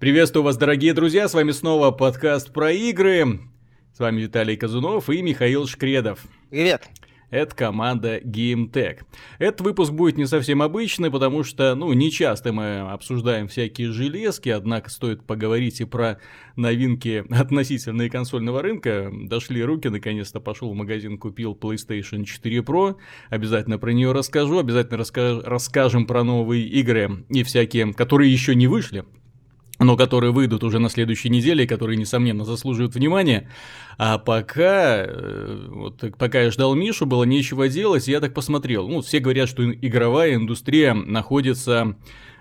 Приветствую вас, дорогие друзья, с вами снова подкаст про игры. С вами Виталий Казунов и Михаил Шкредов. Привет. Это команда GameTech. Этот выпуск будет не совсем обычный, потому что, ну, не часто мы обсуждаем всякие железки, однако стоит поговорить и про новинки относительные консольного рынка. Дошли руки, наконец-то пошел в магазин, купил PlayStation 4 Pro. Обязательно про нее расскажу, обязательно раска- расскажем про новые игры и всякие, которые еще не вышли но которые выйдут уже на следующей неделе, которые, несомненно, заслуживают внимания. А пока, э, вот, пока я ждал Мишу, было нечего делать, я так посмотрел. Ну, все говорят, что игровая индустрия находится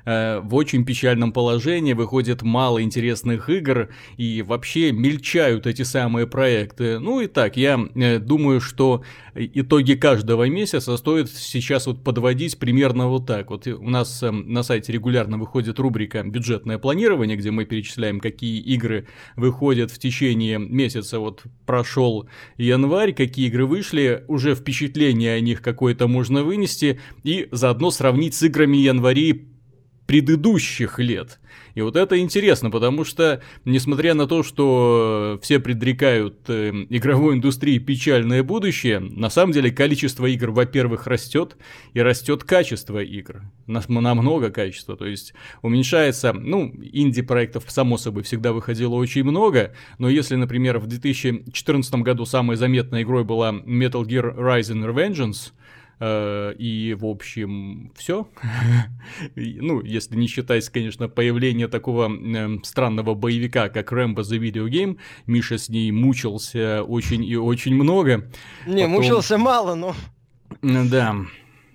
Э, в очень печальном положении, выходит мало интересных игр и вообще мельчают эти самые проекты. Ну и так, я э, думаю, что итоги каждого месяца стоит сейчас вот подводить примерно вот так. Вот у нас э, на сайте регулярно выходит рубрика «Бюджетное планирование», где мы перечисляем, какие игры выходят в течение месяца. Вот прошел январь, какие игры вышли, уже впечатление о них какое-то можно вынести и заодно сравнить с играми январей предыдущих лет. И вот это интересно, потому что, несмотря на то, что все предрекают э, игровой индустрии печальное будущее, на самом деле количество игр, во-первых, растет, и растет качество игр. Намного качества. То есть уменьшается, ну, инди-проектов, само собой, всегда выходило очень много, но если, например, в 2014 году самой заметной игрой была Metal Gear Rising Revengeance, и, в общем, все. ну, если не считать, конечно, появление такого э, странного боевика, как Рэмбо The Video Game, Миша с ней мучился очень и очень много. Не, Потом... мучился мало, но... Да.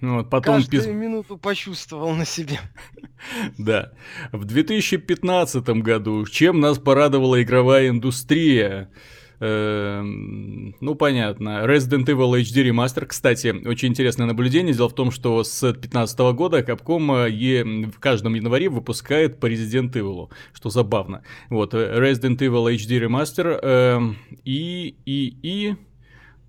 Вот, потом Каждую пис... минуту почувствовал на себе. да. В 2015 году чем нас порадовала игровая индустрия? Эм, ну, понятно. Resident Evil HD Remaster, кстати, очень интересное наблюдение. Дело в том, что с 2015 года Capcom э, в каждом январе выпускает по Resident Evil, что забавно. Вот, э, Resident Evil HD Remaster э, и, и, и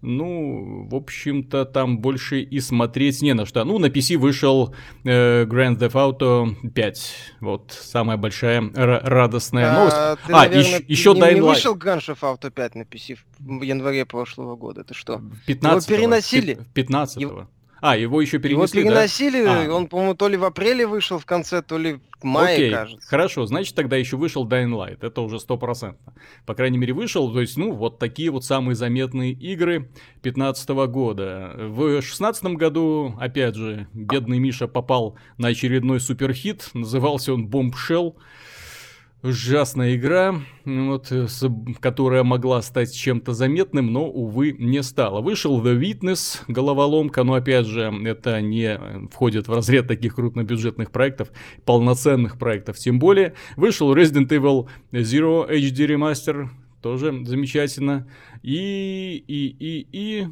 ну, в общем-то, там больше и смотреть не на что. Ну, на PC вышел э, Grand Theft Auto 5. Вот, самая большая радостная а, новость. Ты, а, наверное, еще, еще не, Dying не вышел Grand Theft Auto 5 на PC в январе прошлого года. Это что? 15 Его переносили? 15 -го. А, его еще перенесли, Его переносили, да? а. он, по-моему, то ли в апреле вышел в конце, то ли в мае, Окей, кажется. хорошо, значит, тогда еще вышел Dying Light, это уже стопроцентно. По крайней мере, вышел, то есть, ну, вот такие вот самые заметные игры 15 года. В 16 году, опять же, бедный Миша попал на очередной суперхит, назывался он Bombshell ужасная игра, вот, э, которая могла стать чем-то заметным, но, увы, не стала. Вышел The Witness, головоломка, но, опять же, это не входит в разряд таких крупнобюджетных проектов, полноценных проектов, тем более. Вышел Resident Evil Zero HD Remaster, тоже замечательно. И, и, и, и,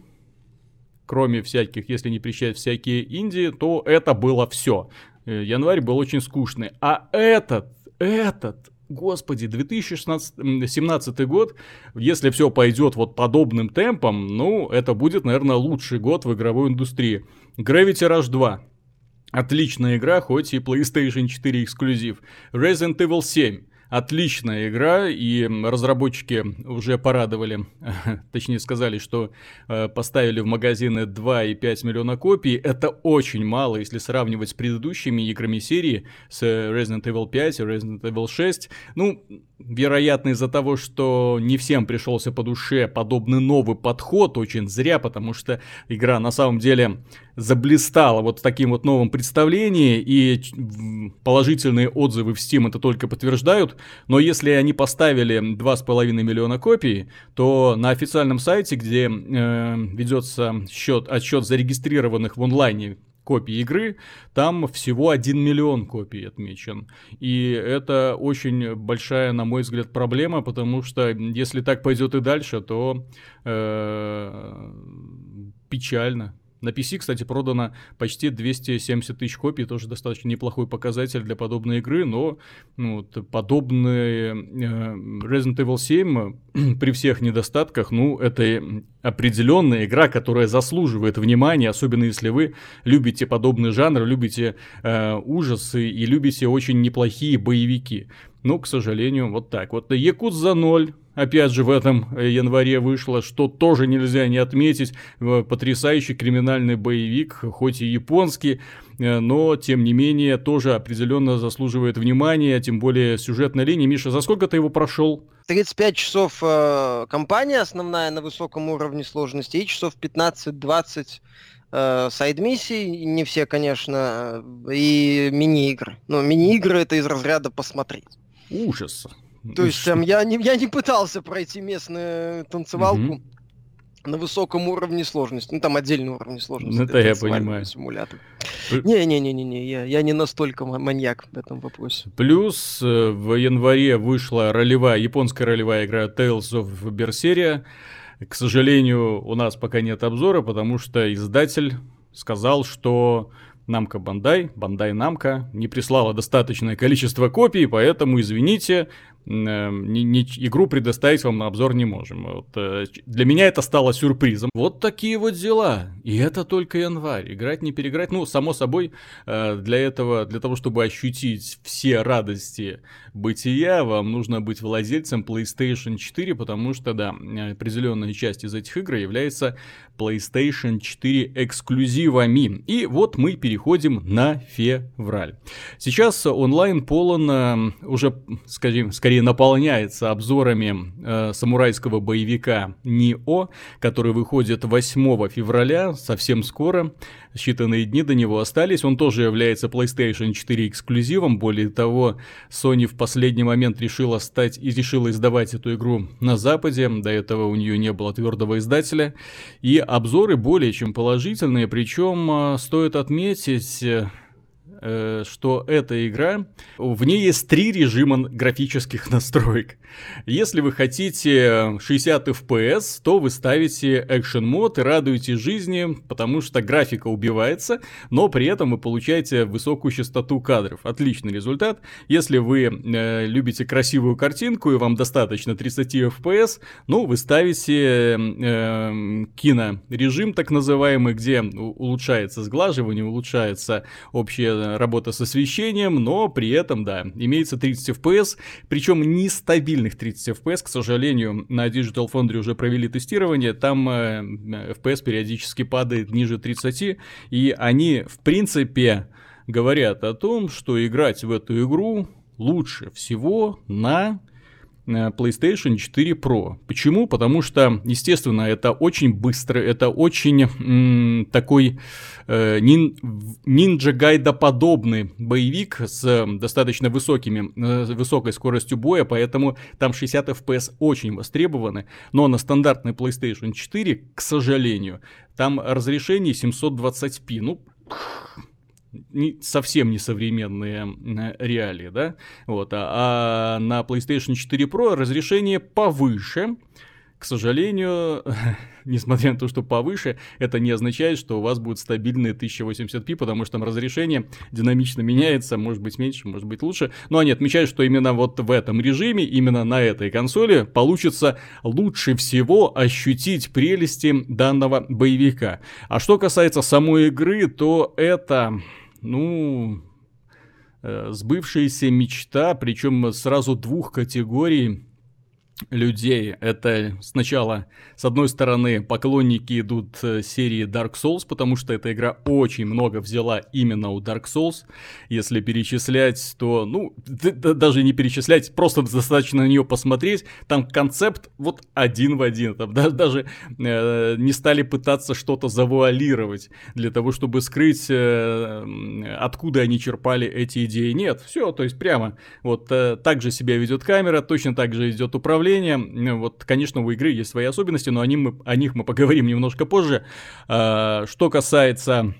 кроме всяких, если не причать всякие инди, то это было все. Э, январь был очень скучный. А этот, этот Господи, 2017 год, если все пойдет вот подобным темпом, ну, это будет, наверное, лучший год в игровой индустрии. Gravity Rush 2. Отличная игра, хоть и PlayStation 4 эксклюзив. Resident Evil 7 отличная игра, и разработчики уже порадовали, точнее сказали, что э, поставили в магазины 2,5 миллиона копий. Это очень мало, если сравнивать с предыдущими играми серии, с Resident Evil 5 и Resident Evil 6. Ну, вероятно, из-за того, что не всем пришелся по душе подобный новый подход, очень зря, потому что игра на самом деле заблистала вот таким вот новым представлением, и положительные отзывы в Steam это только подтверждают, но если они поставили 2,5 миллиона копий, то на официальном сайте, где э, ведется счет, отсчет зарегистрированных в онлайне копий игры, там всего 1 миллион копий отмечен. И это очень большая, на мой взгляд, проблема, потому что если так пойдет и дальше, то э, печально На PC, кстати, продано почти 270 тысяч копий, тоже достаточно неплохой показатель для подобной игры, но ну, вот, подобные э, Resident Evil 7 при всех недостатках, ну, это определенная игра, которая заслуживает внимания, особенно если вы любите подобный жанр, любите э, ужасы и любите очень неплохие боевики. Ну, к сожалению, вот так. Вот Якут за ноль опять же в этом э, январе вышло, что тоже нельзя не отметить. Э, потрясающий криминальный боевик, хоть и японский, э, но тем не менее тоже определенно заслуживает внимания, тем более сюжетная линия. Миша, за сколько ты его прошел? 35 часов э, компания основная на высоком уровне сложности и часов 15-20 э, сайд-миссий, не все, конечно, и мини-игры. Но мини-игры это из разряда посмотреть. Ужас. То есть там я не, я не пытался пройти местную танцевалку. Угу. На высоком уровне сложности. Ну, там отдельный уровень сложности. Ну, это я понимаю. Симулятор. Не-не-не-не, я, я не настолько маньяк в этом вопросе. Плюс э, в январе вышла ролевая, японская ролевая игра Tales of Berseria. К сожалению, у нас пока нет обзора, потому что издатель сказал, что Намка Бандай, Бандай Намка не прислала достаточное количество копий, поэтому, извините, Э, не, не, игру предоставить вам на обзор не можем. Вот, э, для меня это стало сюрпризом. Вот такие вот дела. И это только январь. Играть не переиграть. Ну, само собой, э, для этого, для того, чтобы ощутить все радости бытия, вам нужно быть владельцем PlayStation 4, потому что, да, определенная часть из этих игр является PlayStation 4 эксклюзивами. И вот мы переходим на февраль. Сейчас онлайн полон уже, скажем, скорее скорее наполняется обзорами э, самурайского боевика Нио, который выходит 8 февраля, совсем скоро. Считанные дни до него остались. Он тоже является PlayStation 4 эксклюзивом. Более того, Sony в последний момент решила стать и решила издавать эту игру на Западе. До этого у нее не было твердого издателя. И обзоры более чем положительные. Причем э, стоит отметить Э, что эта игра, в ней есть три режима графических настроек. Если вы хотите 60 FPS, то вы ставите Action мод и радуете жизни, потому что графика убивается, но при этом вы получаете высокую частоту кадров. Отличный результат. Если вы э, любите красивую картинку и вам достаточно 30 FPS, ну, вы ставите э, кинорежим так называемый, где улучшается сглаживание, улучшается общая работа с освещением, но при этом, да, имеется 30 FPS, причем нестабильных 30 FPS, к сожалению, на Digital Foundry уже провели тестирование, там э, FPS периодически падает ниже 30, и они, в принципе, говорят о том, что играть в эту игру лучше всего на Э, PlayStation 4 Pro. Почему? Потому что, естественно, это очень быстро, это очень м, такой э, нин, ниндзя-гайда-подобный боевик с достаточно высокими, э, высокой скоростью боя, поэтому там 60 FPS очень востребованы, но на стандартной PlayStation 4, к сожалению, там разрешение 720p, ну, не, совсем несовременные реалии, да, вот, а, а на PlayStation 4 Pro разрешение повыше, к сожалению, несмотря на то, что повыше, это не означает, что у вас будет стабильные 1080p, потому что там разрешение динамично меняется, может быть меньше, может быть лучше. Но они отмечают, что именно вот в этом режиме, именно на этой консоли получится лучше всего ощутить прелести данного боевика. А что касается самой игры, то это ну, э, сбывшаяся мечта, причем сразу двух категорий людей. Это сначала, с одной стороны, поклонники идут э, серии Dark Souls, потому что эта игра очень много взяла именно у Dark Souls. Если перечислять, то, ну, даже не перечислять, просто достаточно на нее посмотреть. Там концепт вот один в один. Там даже э, не стали пытаться что-то завуалировать для того, чтобы скрыть, э, откуда они черпали эти идеи. Нет, все, то есть прямо вот э, так же себя ведет камера, точно так же идет управление, управления. Вот, конечно, у игры есть свои особенности, но о, них мы, о них мы поговорим немножко позже. А, что касается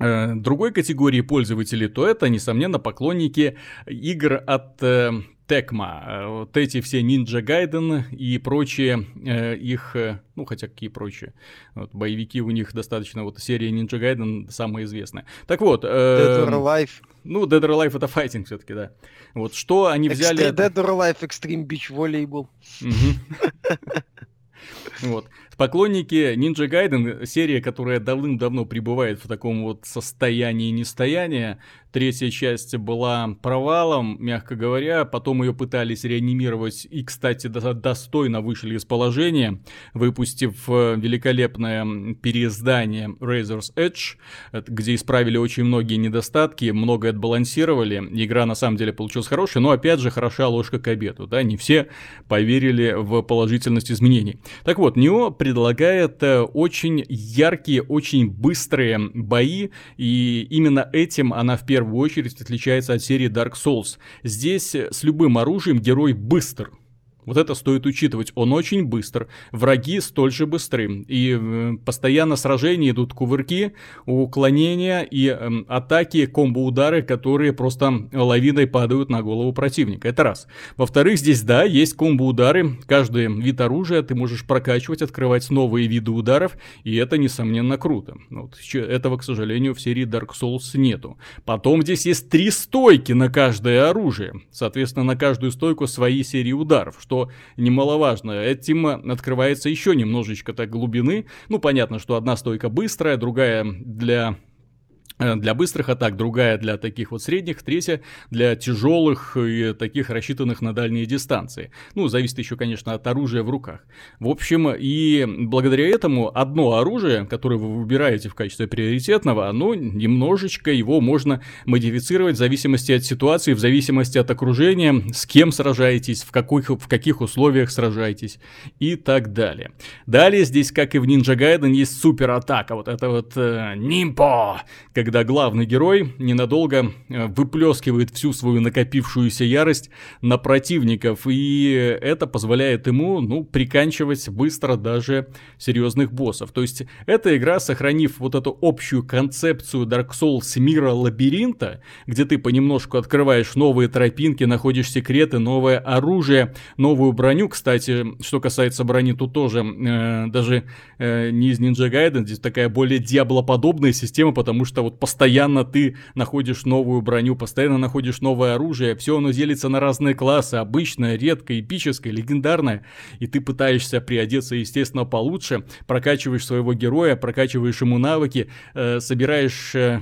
э, другой категории пользователей, то это, несомненно, поклонники игр от э, Текма. Э, вот эти все Ninja Gaiden и прочие э, их, э, ну хотя какие прочие, вот, боевики у них достаточно, вот серия Ninja Gaiden самая известная. Так вот. Э, Dead or Alive. Ну, Dead or Alive это файтинг все-таки, да. Вот что они взяли... Dead or Alive Extreme Beach Volleyball. Вот. Поклонники Ninja Gaiden, серия, которая давным-давно пребывает в таком вот состоянии нестояния, Третья часть была провалом, мягко говоря. Потом ее пытались реанимировать и, кстати, достойно вышли из положения, выпустив э, великолепное переиздание Razor's Edge, где исправили очень многие недостатки, многое отбалансировали. Игра на самом деле получилась хорошая, но опять же хороша ложка к обеду. Да? Не все поверили в положительность изменений. Так вот, Нео предлагает э, очень яркие, очень быстрые бои, и именно этим она в первую первую очередь отличается от серии Dark Souls. Здесь с любым оружием герой быстр, вот это стоит учитывать. Он очень быстр. Враги столь же быстры. И э, постоянно сражения идут кувырки, уклонения и э, атаки, комбо-удары, которые просто лавиной падают на голову противника. Это раз. Во-вторых, здесь, да, есть комбо-удары. Каждый вид оружия ты можешь прокачивать, открывать новые виды ударов. И это, несомненно, круто. Вот. Этого, к сожалению, в серии Dark Souls нету. Потом здесь есть три стойки на каждое оружие. Соответственно, на каждую стойку свои серии ударов, что немаловажно. Этим открывается еще немножечко так глубины. Ну, понятно, что одна стойка быстрая, другая для для быстрых атак, другая для таких вот средних, третья для тяжелых и таких рассчитанных на дальние дистанции. Ну, зависит еще, конечно, от оружия в руках. В общем, и благодаря этому одно оружие, которое вы выбираете в качестве приоритетного, оно немножечко его можно модифицировать в зависимости от ситуации, в зависимости от окружения, с кем сражаетесь, в каких, в каких условиях сражаетесь и так далее. Далее здесь, как и в Ninja Gaiden, есть супер атака, вот это вот э, Нимпо, как когда главный герой ненадолго э, выплескивает всю свою накопившуюся ярость на противников, и это позволяет ему, ну, приканчивать быстро даже серьезных боссов. То есть эта игра, сохранив вот эту общую концепцию Dark Souls мира лабиринта, где ты понемножку открываешь новые тропинки, находишь секреты, новое оружие, новую броню. Кстати, что касается брони, тут тоже э, даже э, не из Ninja Gaiden, здесь такая более диаблоподобная система, потому что вот постоянно ты находишь новую броню, постоянно находишь новое оружие, все оно делится на разные классы, обычное, редкое, эпическое, легендарное, и ты пытаешься приодеться, естественно, получше, прокачиваешь своего героя, прокачиваешь ему навыки, э, собираешь... Э,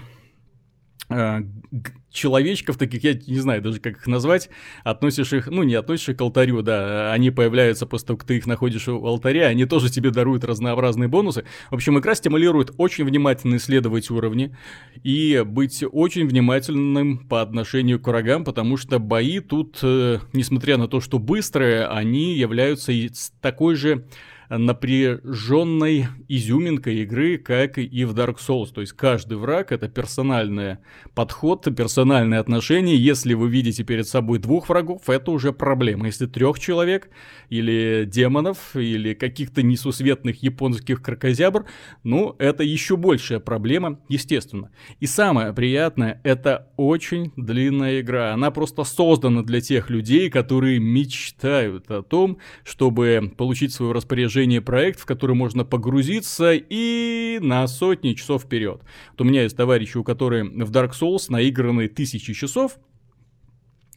человечков таких, я не знаю даже, как их назвать, относишь их, ну, не относишь их к алтарю, да, они появляются после того, как ты их находишь у алтаря, они тоже тебе даруют разнообразные бонусы. В общем, игра стимулирует очень внимательно исследовать уровни и быть очень внимательным по отношению к врагам, потому что бои тут, э, несмотря на то, что быстрые, они являются такой же напряженной изюминкой игры, как и в Dark Souls. То есть каждый враг это персональный подход, персональные отношения. Если вы видите перед собой двух врагов, это уже проблема. Если трех человек, или демонов, или каких-то несусветных японских крокозябр, ну, это еще большая проблема, естественно. И самое приятное, это очень длинная игра. Она просто создана для тех людей, которые мечтают о том, чтобы получить свое распоряжение продвижение проект, в который можно погрузиться и на сотни часов вперед. Вот у меня есть товарищи, у которых в Dark Souls наиграны тысячи часов,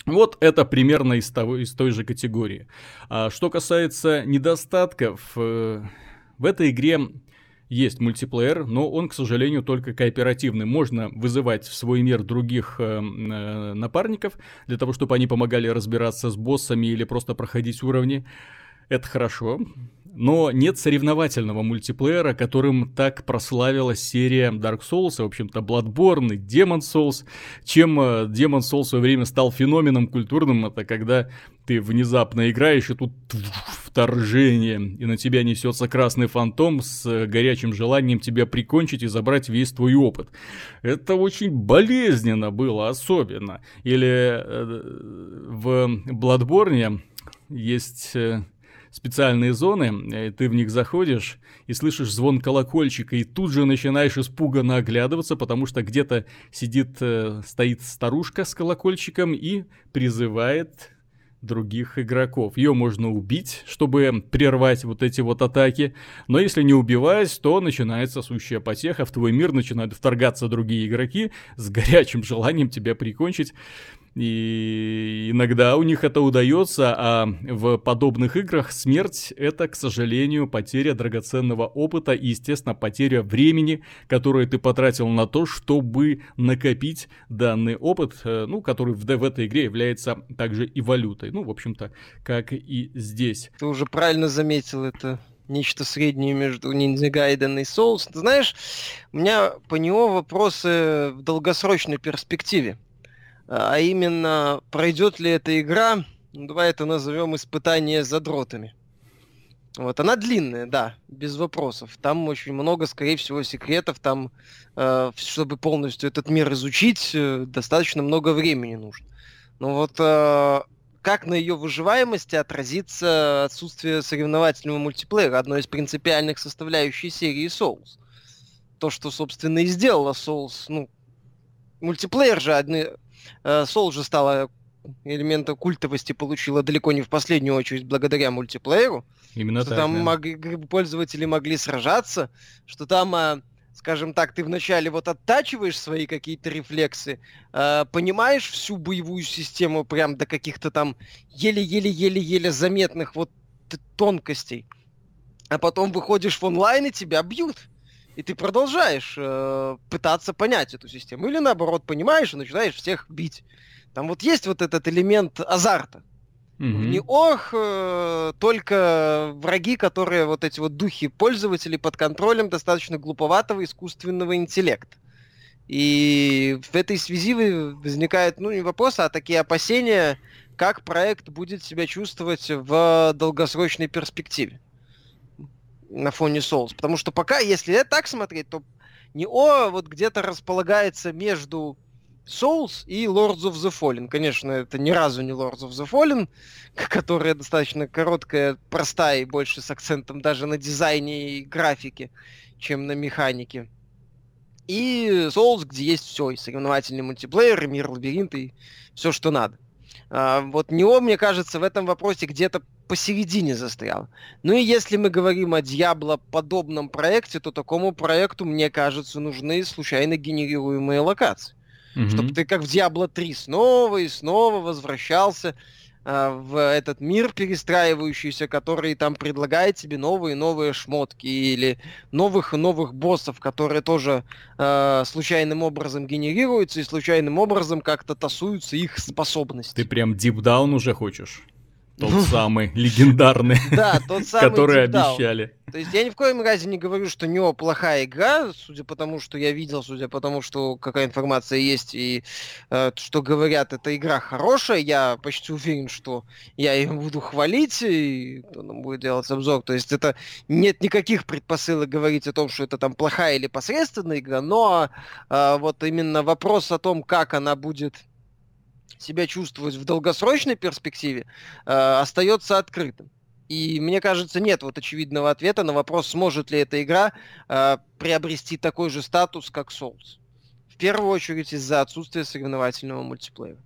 вот это примерно из, того, из той же категории. А что касается недостатков, э, в этой игре есть мультиплеер, но он, к сожалению, только кооперативный. Можно вызывать в свой мир других э, э, напарников для того, чтобы они помогали разбираться с боссами или просто проходить уровни. Это хорошо но нет соревновательного мультиплеера, которым так прославилась серия Dark Souls, и, в общем-то, Bloodborne и Demon Souls. Чем э, Demon Souls в свое время стал феноменом культурным, это когда ты внезапно играешь, и тут вторжение, и на тебя несется красный фантом с э, горячим желанием тебя прикончить и забрать весь твой опыт. Это очень болезненно было, особенно. Или э, в Bloodborne есть специальные зоны, э, ты в них заходишь и слышишь звон колокольчика, и тут же начинаешь испуганно оглядываться, потому что где-то сидит, э, стоит старушка с колокольчиком и призывает других игроков. Ее можно убить, чтобы прервать вот эти вот атаки, но если не убивать, то начинается сущая потеха, в твой мир начинают вторгаться другие игроки с горячим желанием тебя прикончить. И иногда у них это удается, а в подобных играх смерть это, к сожалению, потеря драгоценного опыта и, естественно, потеря времени, которое ты потратил на то, чтобы накопить данный опыт, э, ну, который в, в этой игре является также и валютой. Ну, в общем-то, как и здесь. Ты уже правильно заметил это нечто среднее между Ninja Gaiden и Souls. Знаешь, у меня по него вопросы в долгосрочной перспективе а именно, пройдет ли эта игра, ну, давай это назовем испытание за дротами. Вот, она длинная, да, без вопросов. Там очень много, скорее всего, секретов. Там, э, чтобы полностью этот мир изучить, э, достаточно много времени нужно. Но вот э, как на ее выживаемости отразится отсутствие соревновательного мультиплеера, одной из принципиальных составляющих серии Souls. То, что, собственно, и сделала Souls, ну, мультиплеер же одни, Soul э, же стала элемента культовости получила далеко не в последнюю очередь благодаря мультиплееру. Именно что так, там да. мог, пользователи могли сражаться, что там, а, скажем так, ты вначале вот оттачиваешь свои какие-то рефлексы, а, понимаешь всю боевую систему прям до каких-то там еле-еле-еле-еле заметных вот тонкостей, а потом выходишь в онлайн и тебя бьют и ты продолжаешь э, пытаться понять эту систему. Или наоборот, понимаешь и начинаешь всех бить. Там вот есть вот этот элемент азарта. Mm-hmm. Не ох, э, только враги, которые вот эти вот духи пользователей под контролем достаточно глуповатого искусственного интеллекта. И в этой связи возникает, ну, не вопрос, а такие опасения, как проект будет себя чувствовать в долгосрочной перспективе на фоне Souls. Потому что пока, если так смотреть, то не О вот где-то располагается между Souls и Lords of the Fallen. Конечно, это ни разу не Lords of the Fallen, которая достаточно короткая, простая и больше с акцентом даже на дизайне и графике, чем на механике. И Souls, где есть все, и соревновательный мультиплеер, и мир лабиринта, и все, что надо. А, вот Нео, мне кажется, в этом вопросе где-то посередине застрял. Ну и если мы говорим о Diablo подобном проекте, то такому проекту, мне кажется, нужны случайно генерируемые локации. Mm-hmm. Чтобы ты как в Diablo 3 снова и снова возвращался в этот мир перестраивающийся, который там предлагает тебе новые и новые шмотки или новых и новых боссов, которые тоже э, случайным образом генерируются и случайным образом как-то тасуются их способности. Ты прям дипдаун уже хочешь? Тот самый легендарный, да, тот самый который обещали. То есть я ни в коем разе не говорю, что у него плохая игра, судя по тому, что я видел, судя по тому, что какая информация есть и э, что говорят, эта игра хорошая. Я почти уверен, что я ее буду хвалить, и кто нам будет делать обзор. То есть это нет никаких предпосылок говорить о том, что это там плохая или посредственная игра, но э, вот именно вопрос о том, как она будет себя чувствовать в долгосрочной перспективе, э, остается открытым. И мне кажется, нет вот очевидного ответа на вопрос, сможет ли эта игра э, приобрести такой же статус, как Souls. В первую очередь из-за отсутствия соревновательного мультиплеера.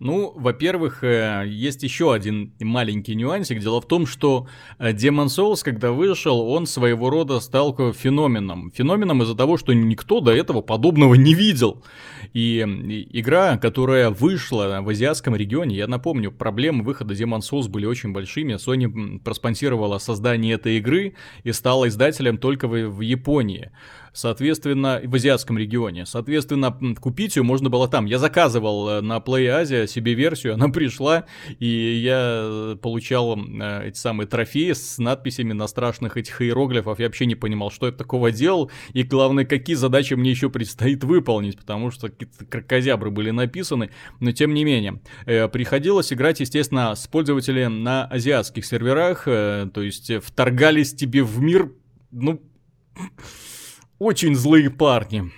Ну, во-первых, э, есть еще один маленький нюансик. Дело в том, что э, Demon Souls, когда вышел, он своего рода стал феноменом. Феноменом из-за того, что никто до этого подобного не видел. И игра, которая вышла в азиатском регионе, я напомню, проблемы выхода Demon Souls были очень большими. Sony проспонсировала создание этой игры и стала издателем только в Японии соответственно, в азиатском регионе. Соответственно, купить ее можно было там. Я заказывал э, на Play Asia себе версию, она пришла, и я э, получал э, эти самые трофеи с надписями на страшных этих иероглифов. Я вообще не понимал, что я такого делал, и главное, какие задачи мне еще предстоит выполнить, потому что какие-то кракозябры были написаны, но тем не менее. Приходилось играть, естественно, с пользователями на азиатских серверах, то есть вторгались тебе в мир, ну очень злые парни.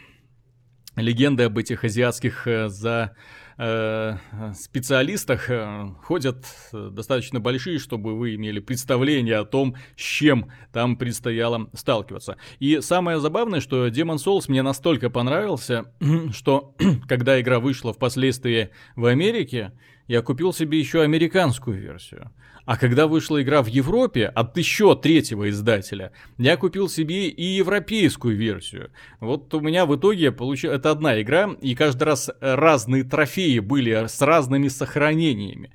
Легенды об этих азиатских э, за э, специалистах э, ходят достаточно большие, чтобы вы имели представление о том, с чем там предстояло сталкиваться. И самое забавное, что Demon Souls мне настолько понравился, что когда игра вышла впоследствии в Америке, я купил себе еще американскую версию. А когда вышла игра в Европе от еще третьего издателя, я купил себе и европейскую версию. Вот у меня в итоге получилось... Это одна игра, и каждый раз разные трофеи были с разными сохранениями.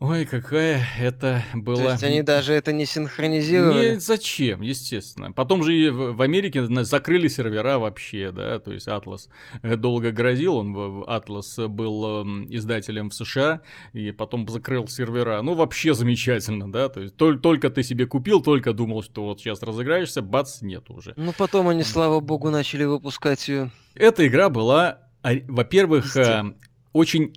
Ой, какая это была... То есть они даже это не синхронизировали? Не, зачем, естественно. Потом же и в Америке закрыли сервера вообще, да, то есть Атлас э, долго грозил, он Атлас был эм, издателем в США, и потом закрыл сервера. Ну, вообще замечательно, да, то есть только ты себе купил, только думал, что вот сейчас разыграешься, бац, нет уже. Ну, потом они, слава богу, начали выпускать ее. Эта игра была, а, во-первых, э, очень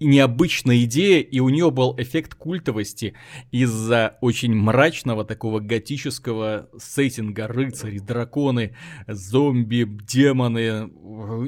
необычная идея, и у нее был эффект культовости из-за очень мрачного такого готического сеттинга. Рыцари, драконы, зомби, демоны.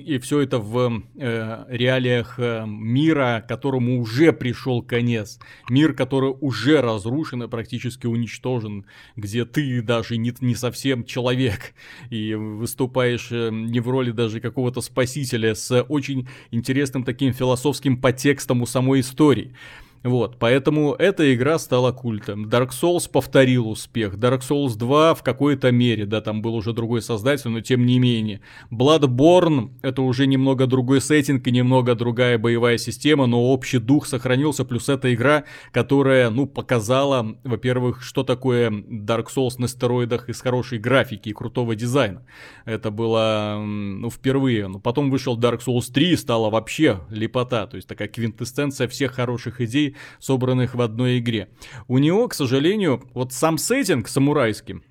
И все это в э, реалиях э, мира, которому уже пришел конец. Мир, который уже разрушен и практически уничтожен. Где ты даже не, не совсем человек. И выступаешь э, не в роли даже какого-то спасителя с очень интересным таким философским подтекстом текстом у самой истории. Вот, поэтому эта игра стала культом. Dark Souls повторил успех. Dark Souls 2 в какой-то мере, да, там был уже другой создатель, но тем не менее. Bloodborne это уже немного другой сеттинг и немного другая боевая система, но общий дух сохранился. Плюс эта игра, которая, ну, показала, во-первых, что такое Dark Souls на стероидах из хорошей графики и крутого дизайна. Это было, ну, впервые. Но потом вышел Dark Souls 3 и стала вообще лепота. То есть такая квинтэссенция всех хороших идей собранных в одной игре. У него, к сожалению, вот сам сеттинг самурайский,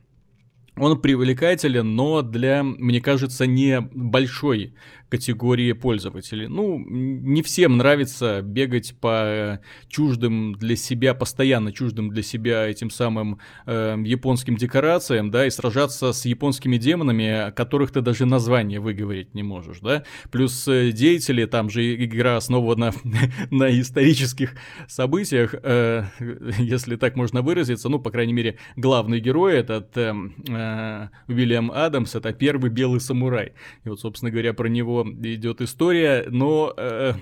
он привлекателен, но для, мне кажется, не большой категории пользователей. Ну, не всем нравится бегать по чуждым для себя, постоянно чуждым для себя этим самым э, японским декорациям, да, и сражаться с японскими демонами, которых ты даже название выговорить не можешь, да. Плюс э, деятели, там же игра основана на исторических событиях, э, если так можно выразиться, ну, по крайней мере, главный герой этот э, э, Уильям Адамс, это первый белый самурай. И вот, собственно говоря, про него идет история, но, э,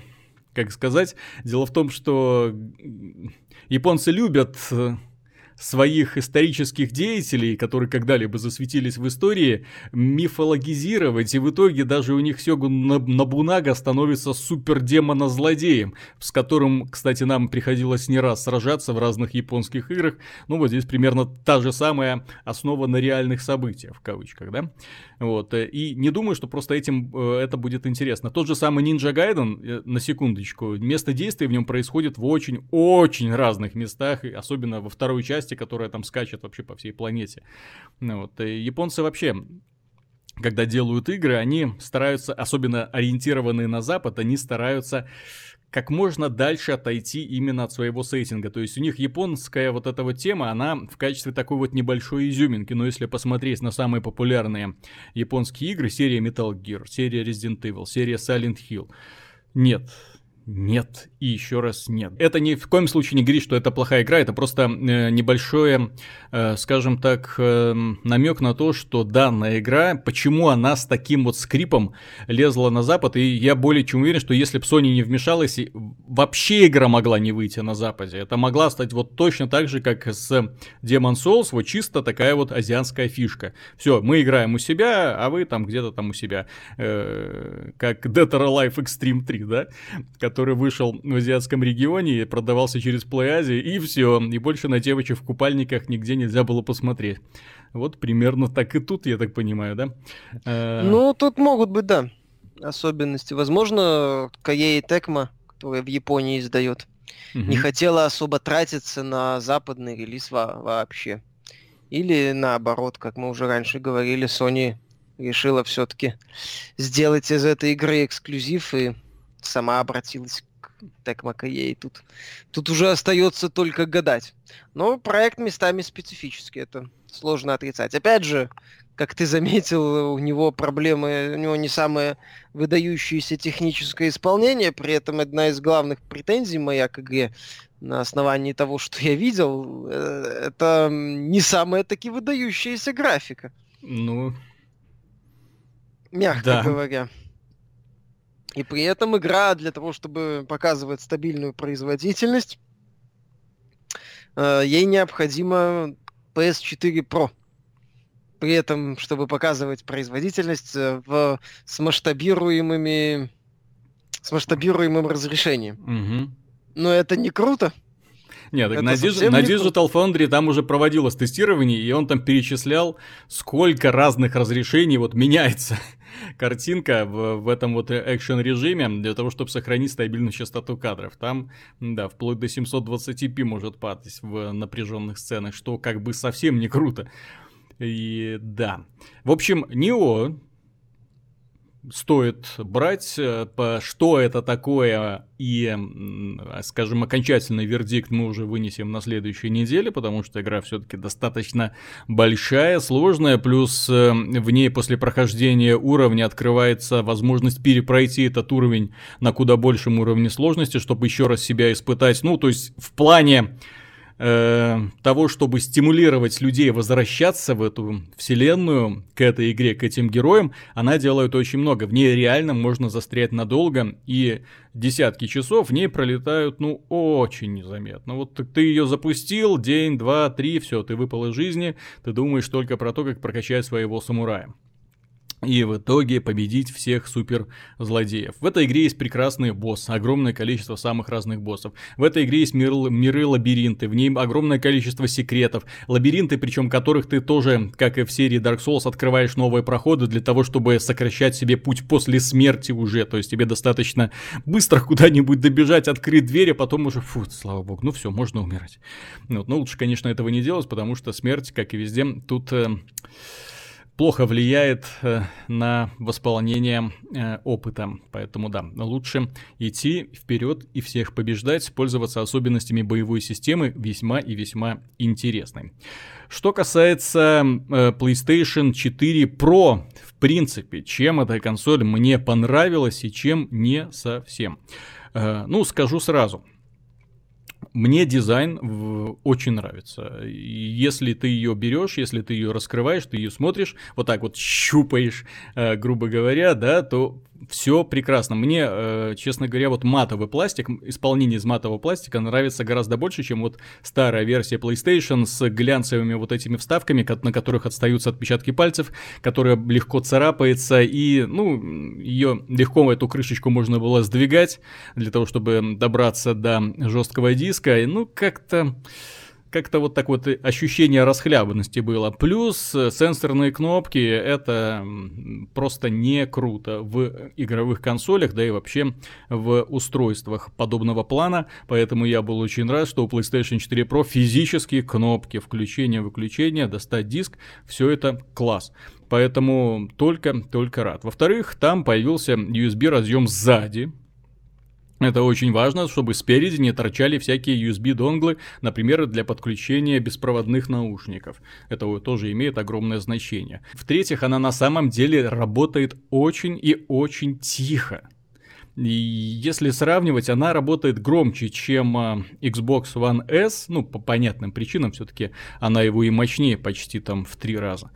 как сказать, дело в том, что японцы любят э, своих исторических деятелей, которые когда-либо засветились в истории, мифологизировать, и в итоге даже у них Сёгун Набунага становится супер-демона-злодеем, с которым, кстати, нам приходилось не раз сражаться в разных японских играх. Ну, вот здесь примерно та же самая основа на реальных событиях, в кавычках, да? Вот, э, и не думаю, что просто этим э, это будет интересно. Тот же самый Ninja Gaiden, э, на секундочку, место действия в нем происходит в очень-очень разных местах, особенно во второй части, которая там скачет вообще по всей планете. Ну вот, и японцы вообще когда делают игры, они стараются, особенно ориентированные на Запад, они стараются как можно дальше отойти именно от своего сеттинга. То есть у них японская вот эта вот тема, она в качестве такой вот небольшой изюминки. Но если посмотреть на самые популярные японские игры, серия Metal Gear, серия Resident Evil, серия Silent Hill, нет, нет и еще раз нет. Это ни в коем случае не говорит, что это плохая игра, это просто э, небольшое, э, скажем так, э, намек на то, что данная игра, почему она с таким вот скрипом лезла на запад, и я более чем уверен, что если бы Sony не вмешалась, вообще игра могла не выйти на западе. Это могла стать вот точно так же, как с Demon Souls, вот чисто такая вот азиатская фишка. Все, мы играем у себя, а вы там где-то там у себя. Э, как Dead or Alive Extreme 3, да? Который вышел в азиатском регионе и продавался через Play Asia, и все. И больше на девочек в купальниках нигде нельзя было посмотреть. Вот примерно так и тут, я так понимаю, да? Э, ну, тут могут быть, да, особенности. Возможно, Каей Текма, которая в Японии издает, угу. не хотела особо тратиться на западный релиз во- вообще. Или наоборот, как мы уже раньше говорили, Sony решила все-таки сделать из этой игры эксклюзив и сама обратилась к Текмакае, и тут, тут уже остается только гадать. Но проект местами специфический, это сложно отрицать. Опять же, как ты заметил, у него проблемы, у него не самое выдающееся техническое исполнение, при этом одна из главных претензий моя к игре на основании того, что я видел, э, это не самая таки выдающаяся графика. Ну, мягко да. говоря. И при этом игра для того, чтобы показывать стабильную производительность, э, ей необходимо PS4 Pro. При этом, чтобы показывать производительность э, в, с масштабируемыми с масштабируемым разрешением. Угу. Но это не круто. Нет, так на, Digi- на Digital Foundry там уже проводилось тестирование, и он там перечислял, сколько разных разрешений вот меняется картинка в, в этом вот экшен режиме для того, чтобы сохранить стабильную частоту кадров. Там, да, вплоть до 720p может падать в напряженных сценах, что как бы совсем не круто. И да. В общем, Нио стоит брать, э, что это такое, и, скажем, окончательный вердикт мы уже вынесем на следующей неделе, потому что игра все-таки достаточно большая, сложная, плюс э, в ней после прохождения уровня открывается возможность перепройти этот уровень на куда большем уровне сложности, чтобы еще раз себя испытать. Ну, то есть в плане э, того, чтобы стимулировать людей возвращаться в эту вселенную, к этой игре, к этим героям, она делает очень много. В ней реально можно застрять надолго, и десятки часов в ней пролетают, ну, очень незаметно. Вот ты ее запустил, день, два, три, все, ты выпал из жизни, ты думаешь только про то, как прокачать своего самурая и в итоге победить всех супер злодеев. В этой игре есть прекрасный босс, огромное количество самых разных боссов. В этой игре есть мир, миры лабиринты, в ней огромное количество секретов. Лабиринты, причем которых ты тоже, как и в серии Dark Souls, открываешь новые проходы для того, чтобы сокращать себе путь после смерти уже. То есть тебе достаточно быстро куда-нибудь добежать, открыть дверь, а потом уже, фу, слава богу, ну все, можно умирать. Вот. Но лучше, конечно, этого не делать, потому что смерть, как и везде, тут... Э, плохо влияет э, на восполнение э, опыта. Поэтому да, лучше идти вперед и всех побеждать, пользоваться особенностями боевой системы весьма и весьма интересной. Что касается э, PlayStation 4 Pro, в принципе, чем эта консоль мне понравилась и чем не совсем. Ну, скажу сразу, мне дизайн очень нравится. Если ты ее берешь, если ты ее раскрываешь, ты ее смотришь, вот так вот щупаешь, э, грубо говоря, да, то все прекрасно. Мне, э, честно говоря, вот матовый пластик, исполнение из матового пластика нравится гораздо больше, чем вот старая версия PlayStation с глянцевыми вот этими вставками, на которых отстаются отпечатки пальцев, которая легко царапается, и, ну, ее легко эту крышечку можно было сдвигать для того, чтобы добраться до жесткого диска, ну, как-то как-то вот так вот ощущение расхлябанности было. Плюс э, сенсорные кнопки, это просто не круто в игровых консолях, да и вообще в устройствах подобного плана. Поэтому я был очень рад, что у PlayStation 4 Pro физические кнопки включения, выключения, достать диск, все это класс. Поэтому только-только рад. Во-вторых, там появился USB разъем сзади, это очень важно, чтобы спереди не торчали всякие USB-донглы, например, для подключения беспроводных наушников. Это тоже имеет огромное значение. В-третьих, она на самом деле работает очень и очень тихо. И если сравнивать, она работает громче, чем а, Xbox One S, ну, по понятным причинам, все-таки она его и мощнее почти там в три раза.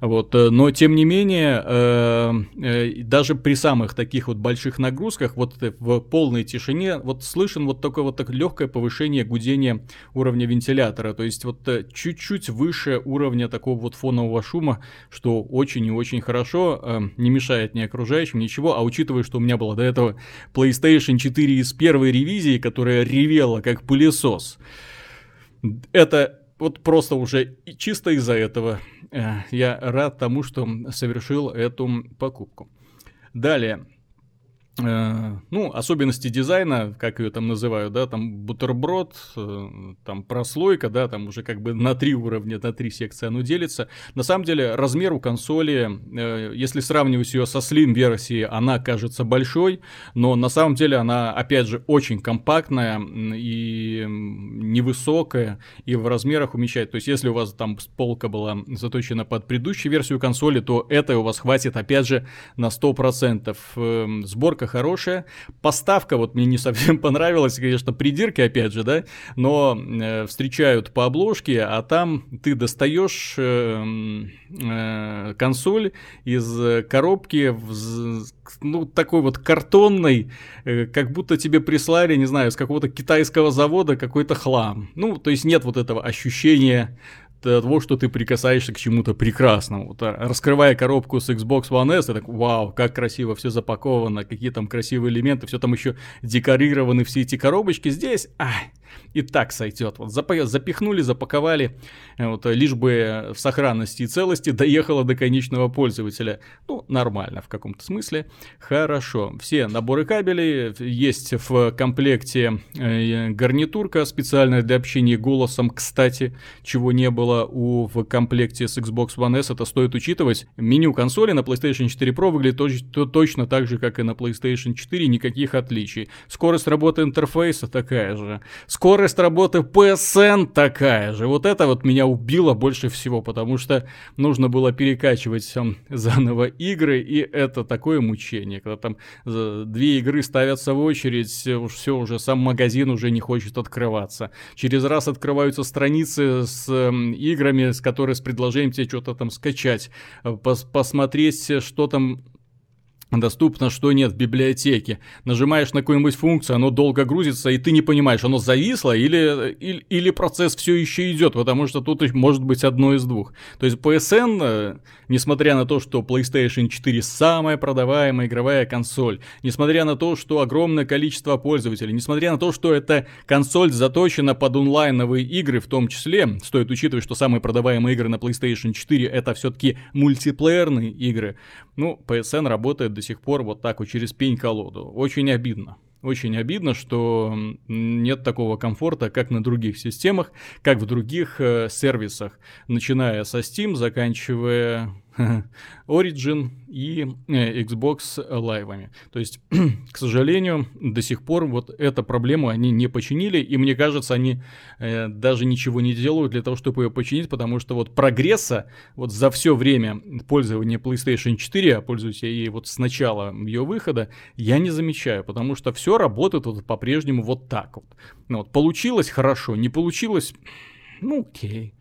Вот, э, но тем не менее, э, э, даже при самых таких вот больших нагрузках, вот в полной тишине, вот слышен вот такое вот так легкое повышение гудения уровня вентилятора, то есть вот чуть-чуть выше уровня такого вот фонового шума, что очень и очень хорошо, не мешает ни окружающим, ничего, а учитывая, что у меня было до этого PlayStation 4 из первой ревизии, которая ревела как пылесос, это вот просто уже чисто из-за этого э, я рад тому, что совершил эту покупку. Далее. Э, ну, особенности дизайна, как ее там называют, да, там бутерброд, э, там прослойка, да, там уже как бы на три уровня, на три секции оно делится. На самом деле, размер у консоли, э, если сравнивать ее со Slim версией, она кажется большой, но на самом деле она, опять же, очень компактная и невысокая, и в размерах умещает. То есть, если у вас там полка была заточена под предыдущую версию консоли, то это у вас хватит, опять же, на 100%. Сборка хорошая. Поставка вот мне не совсем понравилась, конечно, придирки опять же, да, но э, встречают по обложке, а там ты достаешь э, э, консоль из коробки, в, ну, такой вот картонной, э, как будто тебе прислали, не знаю, с какого-то китайского завода какой-то хлам. Ну, то есть нет вот этого ощущения того, что ты прикасаешься к чему-то прекрасному. Вот, а, раскрывая коробку с Xbox One S, ты так, вау, как красиво все запаковано, какие там красивые элементы, все там еще декорированы, все эти коробочки. Здесь, ай, и так сойдет. Вот запихнули, запаковали, вот, лишь бы в сохранности и целости доехало до конечного пользователя. Ну, нормально в каком-то смысле. Хорошо. Все наборы кабелей, есть в комплекте э, гарнитурка специальная для общения голосом, кстати, чего не было у, в комплекте с Xbox One S, это стоит учитывать. Меню консоли на PlayStation 4 Pro выглядит точ, то, точно так же, как и на PlayStation 4, никаких отличий. Скорость работы интерфейса такая же. Скорость работы PSN такая же. Вот это вот меня убило больше всего, потому что нужно было перекачивать заново игры, и это такое мучение, когда там две игры ставятся в очередь, все уже, сам магазин уже не хочет открываться. Через раз открываются страницы с играми, с которые с предложением тебе что-то там скачать, пос посмотреть, что там доступно, что нет в библиотеке. Нажимаешь на какую-нибудь функцию, оно долго грузится, и ты не понимаешь, оно зависло или, или, или процесс все еще идет, потому что тут может быть одно из двух. То есть PSN, э, несмотря на то, что PlayStation 4 самая продаваемая игровая консоль, несмотря на то, что огромное количество пользователей, несмотря на то, что эта консоль заточена под онлайновые игры в том числе, стоит учитывать, что самые продаваемые игры на PlayStation 4 это все-таки мультиплеерные игры, ну, PSN работает до сих пор вот так вот через пень-колоду. Очень обидно. Очень обидно, что нет такого комфорта, как на других системах, как в других э, сервисах, начиная со Steam, заканчивая Origin и э, Xbox Live. То есть, к сожалению, до сих пор вот эту проблему они не починили, и мне кажется, они э, даже ничего не делают для того, чтобы ее починить, потому что вот прогресса вот за все время пользования PlayStation 4, а пользуюсь я ей вот с начала ее выхода, я не замечаю, потому что все работает вот по-прежнему вот так вот. Ну, вот получилось хорошо, не получилось, ну окей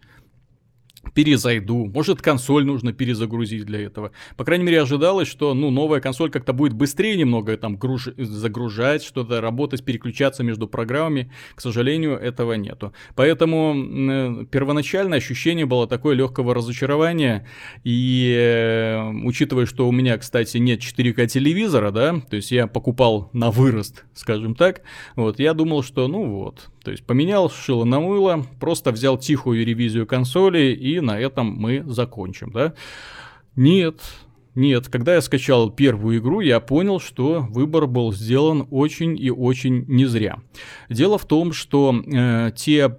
перезайду. Может, консоль нужно перезагрузить для этого. По крайней мере, ожидалось, что ну, новая консоль как-то будет быстрее немного там груж... загружать, что-то работать, переключаться между программами. К сожалению, этого нету. Поэтому э, первоначальное ощущение было такое легкого разочарования. И э, учитывая, что у меня, кстати, нет 4К телевизора, да, то есть я покупал на вырост, скажем так, вот, я думал, что ну вот, то есть поменял шило на мыло, просто взял тихую ревизию консоли и на этом мы закончим, да? Нет, нет, когда я скачал первую игру, я понял, что выбор был сделан очень и очень не зря. Дело в том, что э, те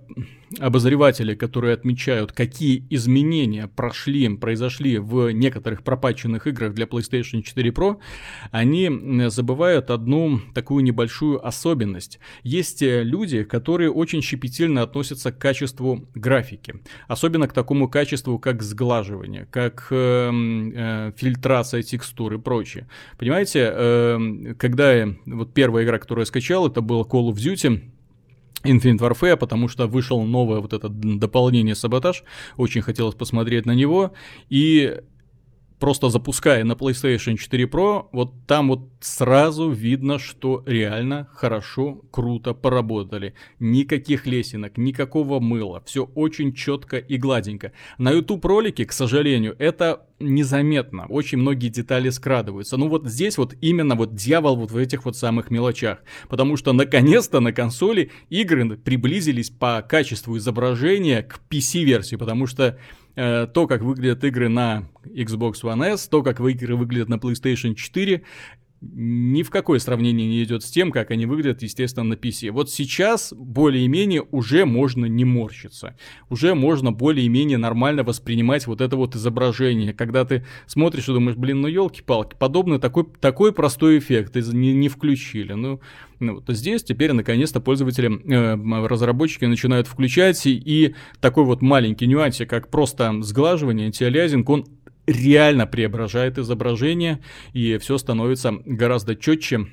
обозреватели, которые отмечают, какие изменения прошли, произошли в некоторых пропаченных играх для PlayStation 4 Pro, они забывают одну такую небольшую особенность. Есть э, люди, которые очень щепетильно относятся к качеству графики, особенно к такому качеству, как сглаживание, как э, э, фильтрация текстур и прочее. Понимаете, э, когда я, вот первая игра, которую я скачал, это был Call of Duty, Infinite Warfare, потому что вышел новое вот это дополнение Саботаж, очень хотелось посмотреть на него, и просто запуская на PlayStation 4 Pro, вот там вот сразу видно, что реально хорошо, круто поработали. Никаких лесенок, никакого мыла, все очень четко и гладенько. На YouTube ролике, к сожалению, это незаметно, очень многие детали скрадываются. Ну вот здесь вот именно вот дьявол вот в этих вот самых мелочах, потому что наконец-то на консоли игры приблизились по качеству изображения к PC-версии, потому что то, как выглядят игры на Xbox One S, то, как игры выглядят на PlayStation 4, ни в какое сравнение не идет с тем, как они выглядят, естественно, на PC. Вот сейчас более-менее уже можно не морщиться. Уже можно более-менее нормально воспринимать вот это вот изображение. Когда ты смотришь и думаешь, блин, ну елки-палки, подобный такой, такой простой эффект не, не включили. Ну, ну, вот здесь теперь наконец-то пользователи, э, разработчики начинают включать, и, и такой вот маленький нюансик, как просто сглаживание, антиалиазинг, он реально преображает изображение, и все становится гораздо четче,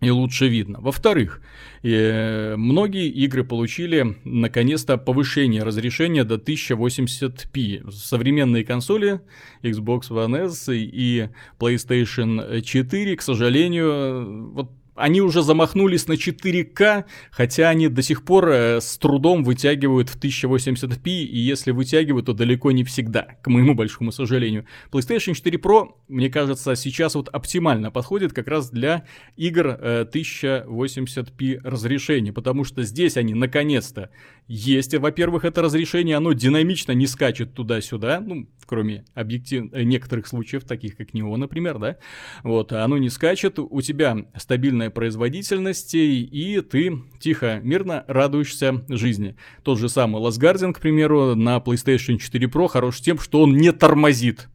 и лучше видно. Во-вторых, э, многие игры получили наконец-то повышение разрешения до 1080p. Современные консоли Xbox One S и PlayStation 4, к сожалению, вот они уже замахнулись на 4К, хотя они до сих пор э, с трудом вытягивают в 1080p, и если вытягивают, то далеко не всегда, к моему большому сожалению. PlayStation 4 Pro, мне кажется, сейчас вот оптимально подходит как раз для игр э, 1080p разрешения, потому что здесь они наконец-то есть, во-первых, это разрешение, оно динамично не скачет туда-сюда, ну, кроме объектив... Э, некоторых случаев, таких как него, например, да, вот, оно не скачет, у тебя стабильная производительность, и ты тихо, мирно радуешься жизни. Тот же самый Last Guardian, к примеру, на PlayStation 4 Pro хорош тем, что он не тормозит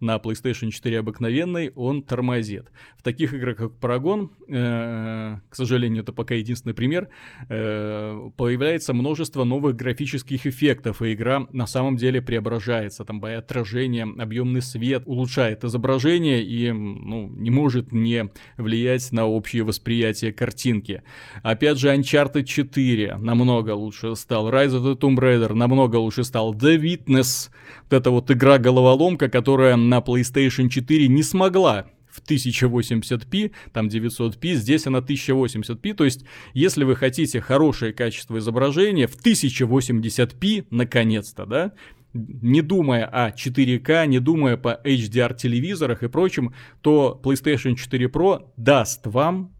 на PlayStation 4 обыкновенной, он тормозит. В таких играх, как Paragon, э, к сожалению, это пока единственный пример, э, появляется множество новых графических эффектов, и игра на самом деле преображается. Там отражение, объемный свет улучшает изображение и ну, не может не влиять на общее восприятие картинки. Опять же, Uncharted 4 намного лучше стал, Rise of the Tomb Raider намного лучше стал, The Witness, вот эта вот игра-головоломка, которая на PlayStation 4 не смогла в 1080p, там 900p, здесь она 1080p, то есть если вы хотите хорошее качество изображения в 1080p, наконец-то, да, не думая о 4К, не думая по HDR телевизорах и прочем, то PlayStation 4 Pro даст вам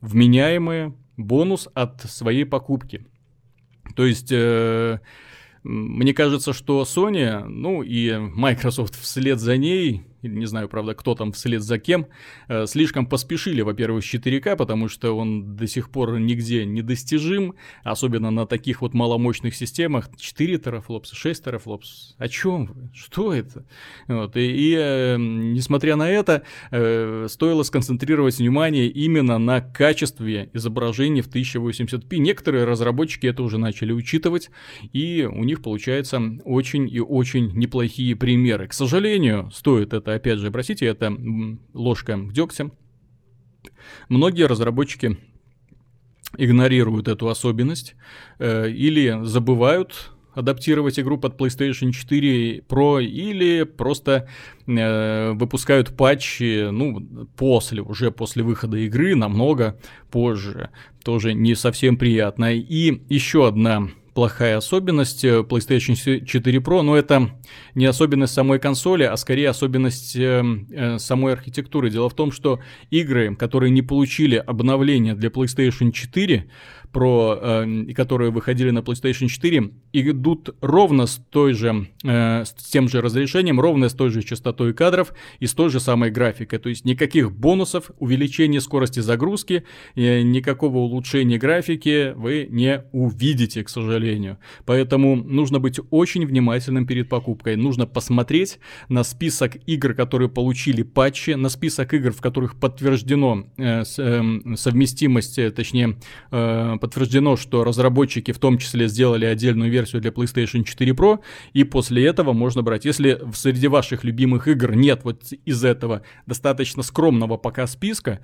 вменяемый бонус от своей покупки. То есть э, мне кажется, что Sony, ну и Microsoft вслед за ней не знаю, правда, кто там вслед за кем, э, слишком поспешили, во-первых, с 4К, потому что он до сих пор нигде не достижим, особенно на таких вот маломощных системах, 4 терафлопс, 6 терафлопс, о чем вы, что это? Вот, и, и э, несмотря на это, э, стоило сконцентрировать внимание именно на качестве изображений в 1080p. Некоторые разработчики это уже начали учитывать, и у них получается очень и очень неплохие примеры. К сожалению, стоит это опять же, простите, это ложка дегтя. Многие разработчики игнорируют эту особенность э, или забывают адаптировать игру под PlayStation 4 Pro или просто э, выпускают патчи, ну, после, уже после выхода игры, намного позже. Тоже не совсем приятно. И еще одна плохая особенность э, PlayStation 4 Pro, но это не особенность самой консоли, а скорее особенность э, э, самой архитектуры. Дело в том, что игры, которые не получили обновления для PlayStation 4, про, э, которые выходили на PlayStation 4, идут ровно с той же, э, с тем же разрешением, ровно с той же частотой кадров и с той же самой графикой. То есть никаких бонусов, увеличения скорости загрузки, э, никакого улучшения графики вы не увидите, к сожалению. Поэтому нужно быть очень внимательным перед покупкой. Нужно посмотреть на список игр, которые получили патчи, на список игр, в которых подтверждено э, с, э, совместимость, точнее, э, подтверждено, что разработчики в том числе сделали отдельную версию для PlayStation 4 Pro, и после этого можно брать. Если среди ваших любимых игр нет вот из этого достаточно скромного пока списка,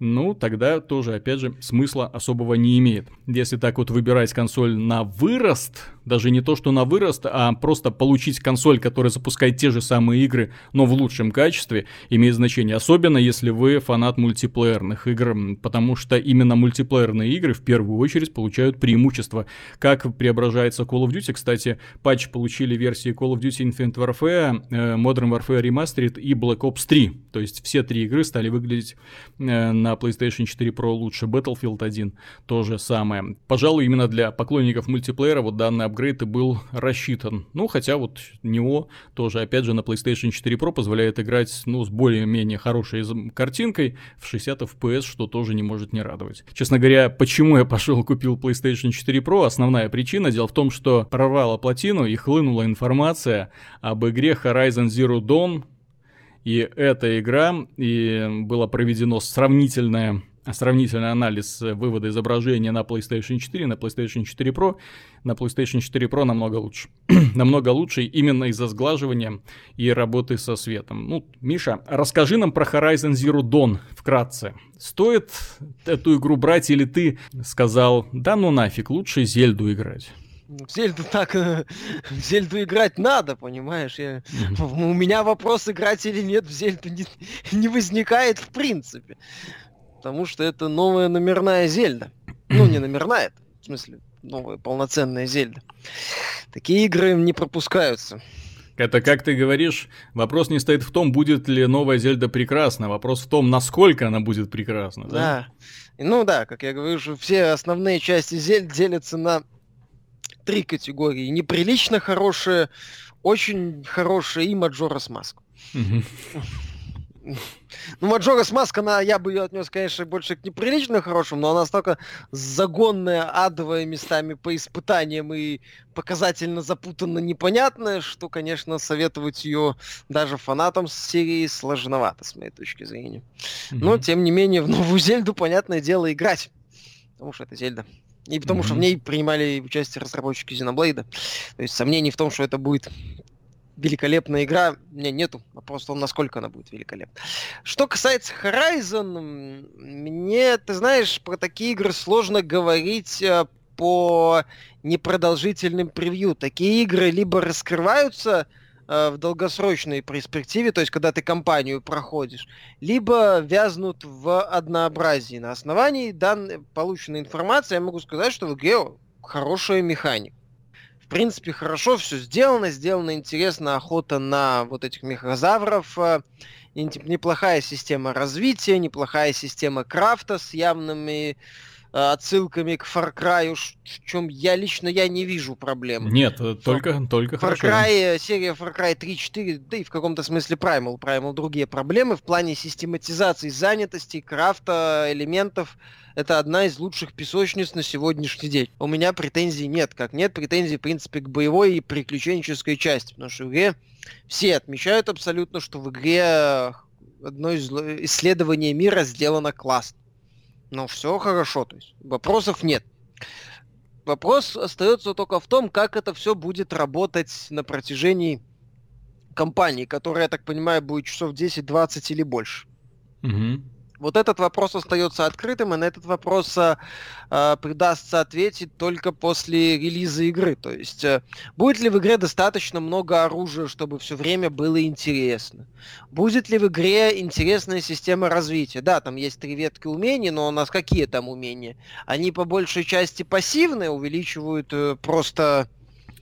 ну, тогда тоже, опять же, смысла особого не имеет. Если так вот выбирать консоль на вырост, даже не то, что на вырост, а просто получить консоль, которая запускает те же самые игры, но в лучшем качестве, имеет значение. Особенно, если вы фанат мультиплеерных игр, потому что именно мультиплеерные игры в первую очередь получают преимущество. Как преображается Call of Duty, кстати, патч получили версии Call of Duty Infinite Warfare, э, Modern Warfare Remastered и Black Ops 3. То есть все три игры стали выглядеть э, на PlayStation 4 Pro лучше. Battlefield 1 то же самое. Пожалуй, именно для поклонников мультиплеера вот данный апгрейд и был рассчитан. Ну, хотя вот него тоже, опять же, на PlayStation 4 Pro позволяет играть, ну, с более-менее хорошей картинкой в 60 FPS, что тоже не может не радовать. Честно говоря, почему я пошел купил PlayStation 4 Pro, основная причина, дело в том, что прорвала плотину и хлынула информация об игре Horizon Zero Dawn, и эта игра, и было проведено сравнительное сравнительный анализ вывода изображения на PlayStation 4, на PlayStation 4 Pro. На PlayStation 4 Pro намного лучше. намного лучше именно из-за сглаживания и работы со светом. Ну, Миша, расскажи нам про Horizon Zero Dawn вкратце. Стоит эту игру брать или ты сказал, да ну нафиг, лучше Зельду играть? В Зельду так, в Зельду играть надо, понимаешь? Я, у меня вопрос, играть или нет в Зельду не, не возникает в принципе. Потому что это новая номерная Зельда. Ну, не номерная, в смысле, новая полноценная Зельда. Такие игры не пропускаются. Это, как ты говоришь, вопрос не стоит в том, будет ли новая Зельда прекрасна, вопрос в том, насколько она будет прекрасна. Да. да. Ну да, как я говорю, что все основные части Зельд делятся на три категории. Неприлично хорошие, очень хорошие и Маджорас Маск. Ну, Маджорас Маск, она, я бы ее отнес, конечно, больше к неприлично хорошим, но она настолько загонная, адовая местами по испытаниям и показательно запутанно непонятная, что, конечно, советовать ее даже фанатам серии сложновато, с моей точки зрения. Но, тем не менее, в новую Зельду, понятное дело, играть. Потому что это Зельда. И потому mm-hmm. что в ней принимали участие разработчики Xenoblade. То есть сомнений в том, что это будет великолепная игра, у меня нету. Вопрос в том, насколько она будет великолепна. Что касается Horizon, мне, ты знаешь, про такие игры сложно говорить э, по непродолжительным превью. Такие игры либо раскрываются в долгосрочной перспективе, то есть когда ты кампанию проходишь, либо вязнут в однообразии. На основании данной полученной информации я могу сказать, что в игре хорошая механика. В принципе, хорошо все сделано, сделана интересная охота на вот этих мехозавров, э, неплохая система развития, неплохая система крафта с явными Э, отсылками к Far Cry, в чем я лично я не вижу проблем. Нет, э, только, только Far хорошо. Cry, э, серия Far Cry 3, 4, да и в каком-то смысле Primal. Primal другие проблемы в плане систематизации занятости, крафта, элементов. Это одна из лучших песочниц на сегодняшний день. У меня претензий нет, как нет претензий, в принципе, к боевой и приключенческой части. Потому что в игре все отмечают абсолютно, что в игре одно из исследований мира сделано классно. Ну, все хорошо, то есть вопросов нет. Вопрос остается только в том, как это все будет работать на протяжении кампании, которая, я так понимаю, будет часов 10-20 или больше. Угу. Вот этот вопрос остается открытым, и на этот вопрос э, придастся ответить только после релиза игры. То есть, э, будет ли в игре достаточно много оружия, чтобы все время было интересно? Будет ли в игре интересная система развития? Да, там есть три ветки умений, но у нас какие там умения? Они по большей части пассивные, увеличивают э, просто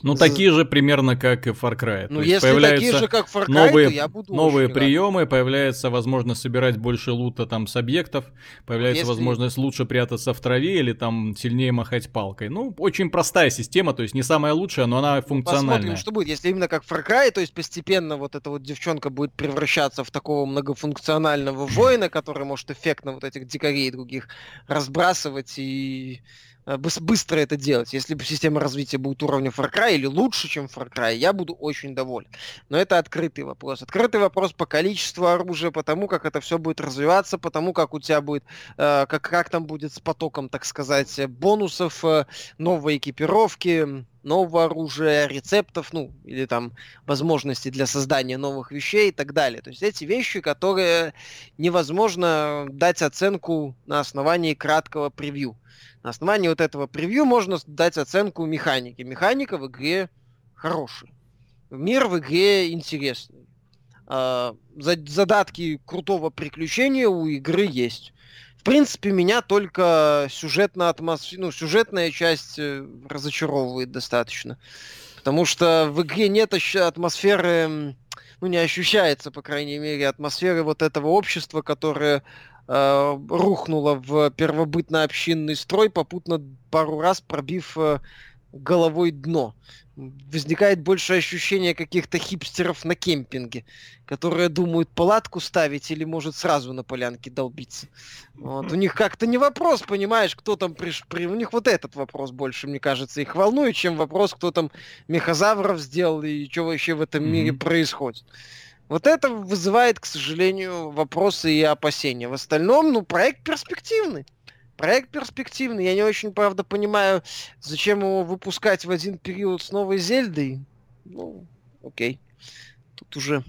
ну, такие же примерно, как и Far Cry. Ну, если появляются такие же, как Far Cry, новые, то я буду Новые приемы, рад. появляется возможность собирать больше лута там с объектов, появляется если... возможность лучше прятаться в траве или там сильнее махать палкой. Ну, очень простая система, то есть не самая лучшая, но она функциональная. Посмотрим, что будет, если именно как Far Cry, то есть постепенно вот эта вот девчонка будет превращаться в такого многофункционального воина, который может эффектно вот этих дикарей других разбрасывать и быстро это делать. Если бы система развития будет уровня Far Cry или лучше, чем Far Cry, я буду очень доволен. Но это открытый вопрос. Открытый вопрос по количеству оружия, по тому, как это все будет развиваться, по тому, как у тебя будет, э, как, как там будет с потоком, так сказать, бонусов, э, новой экипировки, нового оружия, рецептов, ну, или там возможности для создания новых вещей и так далее. То есть эти вещи, которые невозможно дать оценку на основании краткого превью. На основании вот этого превью можно дать оценку механики. Механика в игре хорошая. Мир в игре интересный. А, задатки крутого приключения у игры есть. В принципе, меня только сюжетная атмосфера, ну, сюжетная часть э, разочаровывает достаточно. Потому что в игре нет атмосферы, ну, не ощущается, по крайней мере, атмосферы вот этого общества, которое э, рухнула в первобытно-общинный строй, попутно пару раз пробив э, головой дно. Возникает больше ощущение каких-то хипстеров на кемпинге, которые думают палатку ставить или может сразу на полянке долбиться. Вот. У них как-то не вопрос, понимаешь, кто там приш... при... У них вот этот вопрос больше, мне кажется, их волнует, чем вопрос, кто там мехозавров сделал и что вообще в этом mm-hmm. мире происходит. Вот это вызывает, к сожалению, вопросы и опасения. В остальном, ну, проект перспективный. Проект перспективный. Я не очень, правда, понимаю, зачем его выпускать в один период с новой Зельдой. Ну, окей. Тут уже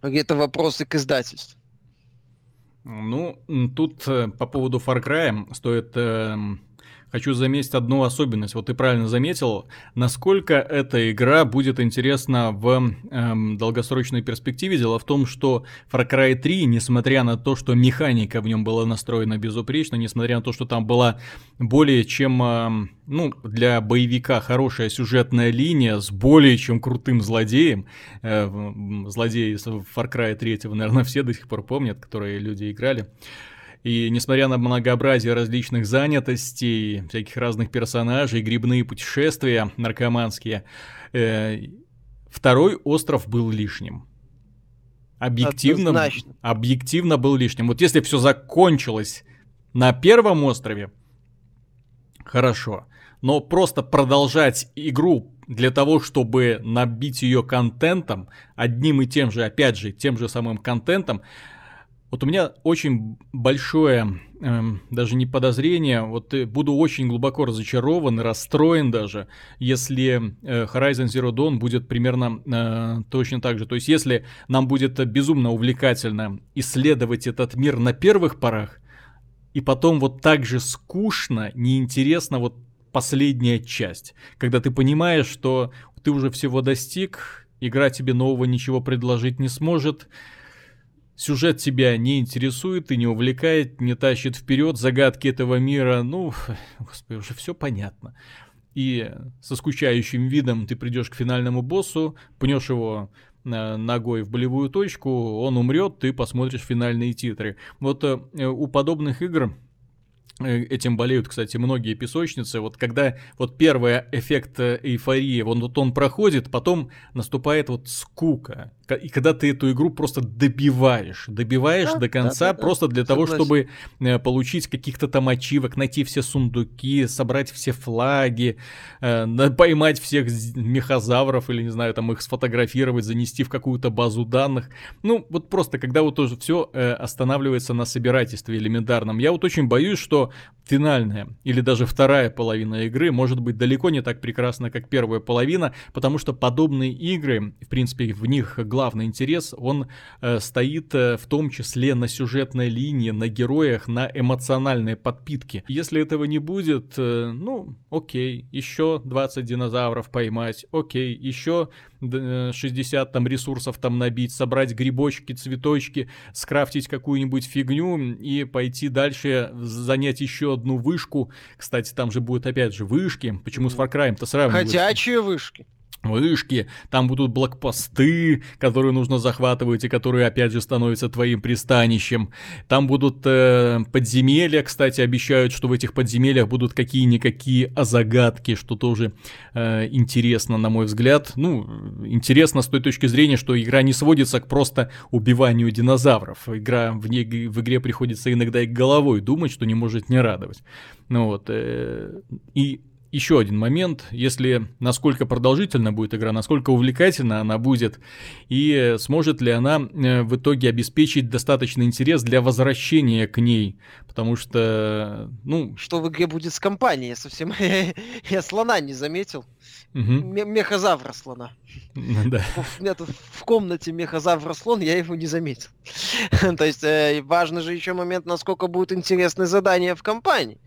какие-то вопросы к издательству. Ну, тут э, по поводу Far Cry стоит э, хочу заметить одну особенность. Вот ты правильно заметил, насколько эта игра будет интересна в эм, долгосрочной перспективе. Дело в том, что Far Cry 3, несмотря на то, что механика в нем была настроена безупречно, несмотря на то, что там была более чем, эм, ну, для боевика хорошая сюжетная линия с более чем крутым злодеем, э, злодеи Far Cry 3, наверное, все до сих пор помнят, которые люди играли. И несмотря на многообразие различных занятостей, всяких разных персонажей, грибные путешествия наркоманские, э, второй остров был лишним. Объективно, объективно был лишним. Вот если все закончилось на первом острове, хорошо. Но просто продолжать игру для того, чтобы набить ее контентом, одним и тем же, опять же, тем же самым контентом, вот у меня очень большое, э, даже не подозрение, вот э, буду очень глубоко разочарован, расстроен даже, если э, Horizon Zero Dawn будет примерно э, точно так же. То есть если нам будет безумно увлекательно исследовать этот мир на первых порах, и потом вот так же скучно, неинтересно вот последняя часть, когда ты понимаешь, что ты уже всего достиг, игра тебе нового ничего предложить не сможет, Сюжет тебя не интересует и не увлекает, не тащит вперед загадки этого мира. Ну, господи, уже все понятно. И со скучающим видом ты придешь к финальному боссу, пнешь его э, ногой в болевую точку, он умрет, ты посмотришь финальные титры. Вот э, у подобных игр Э, этим болеют, кстати, многие песочницы. Вот когда вот первый эффект эйфории, вот, вот он проходит, потом наступает вот скука. И когда ты эту игру просто добиваешь, добиваешь да, до конца, да, да, просто для Согласен. того, чтобы э, получить каких-то там ачивок, найти все сундуки, собрать все флаги, поймать всех мехозавров или, не знаю, там их сфотографировать, занести в какую-то базу данных. Ну, вот просто когда вот тоже все останавливается на собирательстве элементарном. Я вот очень боюсь, что финальная или даже вторая половина игры может быть далеко не так прекрасна, как первая половина, потому что подобные игры, в принципе, в них главный интерес, он э, стоит э, в том числе на сюжетной линии, на героях, на эмоциональной подпитке. Если этого не будет, э, ну, окей, еще 20 динозавров поймать, окей, еще 60 там ресурсов там набить, собрать грибочки, цветочки, скрафтить какую-нибудь фигню и пойти дальше, занять еще одну вышку. Кстати, там же будут опять же вышки. Почему с Far Cry-то сравнивать? Ходячие вышки вышки, там будут блокпосты, которые нужно захватывать и которые опять же становятся твоим пристанищем. Там будут э, подземелья, кстати, обещают, что в этих подземельях будут какие-никакие загадки, что тоже э, интересно, на мой взгляд. Ну, интересно с той точки зрения, что игра не сводится к просто убиванию динозавров. Игра в, ней, в игре приходится иногда и головой думать, что не может не радовать. Ну вот, э, и еще один момент, если насколько продолжительна будет игра, насколько увлекательна она будет, и сможет ли она э, в итоге обеспечить достаточный интерес для возвращения к ней, потому что, ну... Что в игре будет с компанией, я совсем... я слона не заметил. Угу. Мехозавра слона. Да. У меня тут в комнате мехозавра слон, я его не заметил. То есть э, важно же еще момент, насколько будет интересное задание в компании.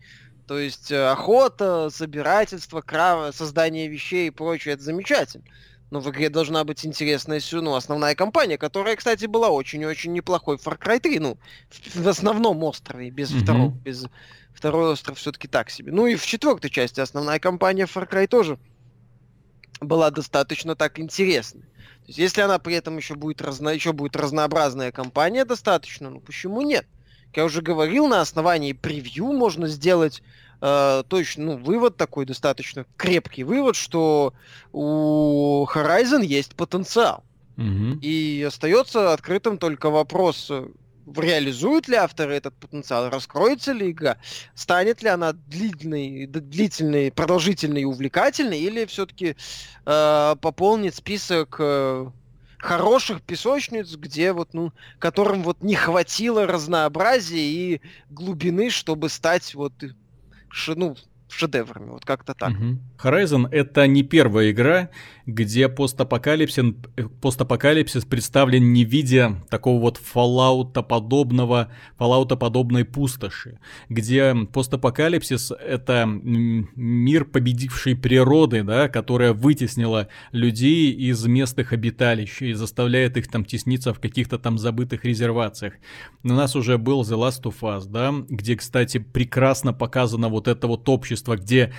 То есть э, охота, собирательство, крава, создание вещей и прочее, это замечательно. Но в игре должна быть интересная ну, основная компания, которая, кстати, была очень-очень неплохой Far Cry 3, ну, в, в основном острове, без mm-hmm. второго, без второй остров все-таки так себе. Ну и в четвертой части основная компания Far Cry тоже была достаточно так интересной. То есть, если она при этом еще будет, разно, еще будет разнообразная компания достаточно, ну почему нет? Я уже говорил, на основании превью можно сделать э, точно, ну, вывод такой достаточно крепкий вывод, что у Horizon есть потенциал. Угу. И остается открытым только вопрос, э, реализуют ли авторы этот потенциал, раскроется ли игра, станет ли она длительной, длительной, продолжительной и увлекательной, или все-таки э, пополнит список э, хороших песочниц, где вот, ну, которым вот не хватило разнообразия и глубины, чтобы стать вот, ну, шедеврами, вот как-то так. Угу. Horizon это не первая игра, где постапокалипсис, постапокалипсис представлен не в виде такого вот Fallout подобного, Fallout подобной пустоши, где постапокалипсис это мир победившей природы, да, которая вытеснила людей из местных обиталищ и заставляет их там тесниться в каких-то там забытых резервациях. У нас уже был The Last of Us, да, где, кстати, прекрасно показано вот это вот общество, где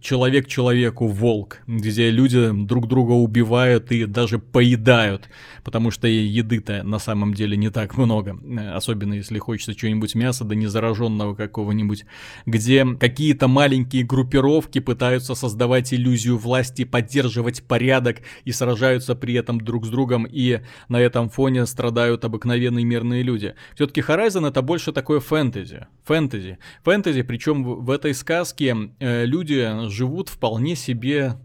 человек человеку волк, где люди друг друга убивают и даже поедают, потому что еды-то на самом деле не так много, особенно если хочется чего-нибудь мяса, да не зараженного какого-нибудь, где какие-то маленькие группировки пытаются создавать иллюзию власти, поддерживать порядок и сражаются при этом друг с другом, и на этом фоне страдают обыкновенные мирные люди. Все-таки Horizon это больше такое фэнтези. Фэнтези. Фэнтези, причем в этой сказке э, люди живут вполне себе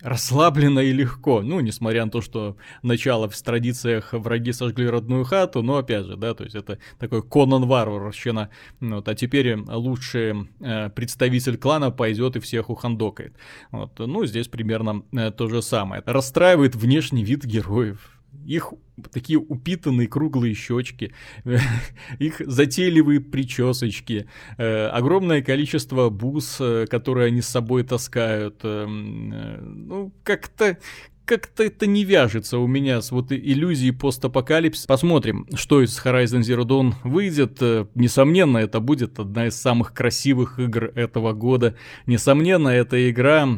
расслабленно и легко. Ну, несмотря на то, что начало в традициях враги сожгли родную хату, но опять же, да, то есть это такой Конан Варварщина. Вот, а теперь лучший э, представитель клана пойдет и всех ухандокает. Вот, ну, здесь примерно э, то же самое. Расстраивает внешний вид героев их такие упитанные круглые щечки, их затейливые причесочки, э, огромное количество бус, э, которые они с собой таскают. Э, ну, как-то как-то это не вяжется у меня с вот иллюзией постапокалипсиса. Посмотрим, что из Horizon Zero Dawn выйдет. Несомненно, это будет одна из самых красивых игр этого года. Несомненно, эта игра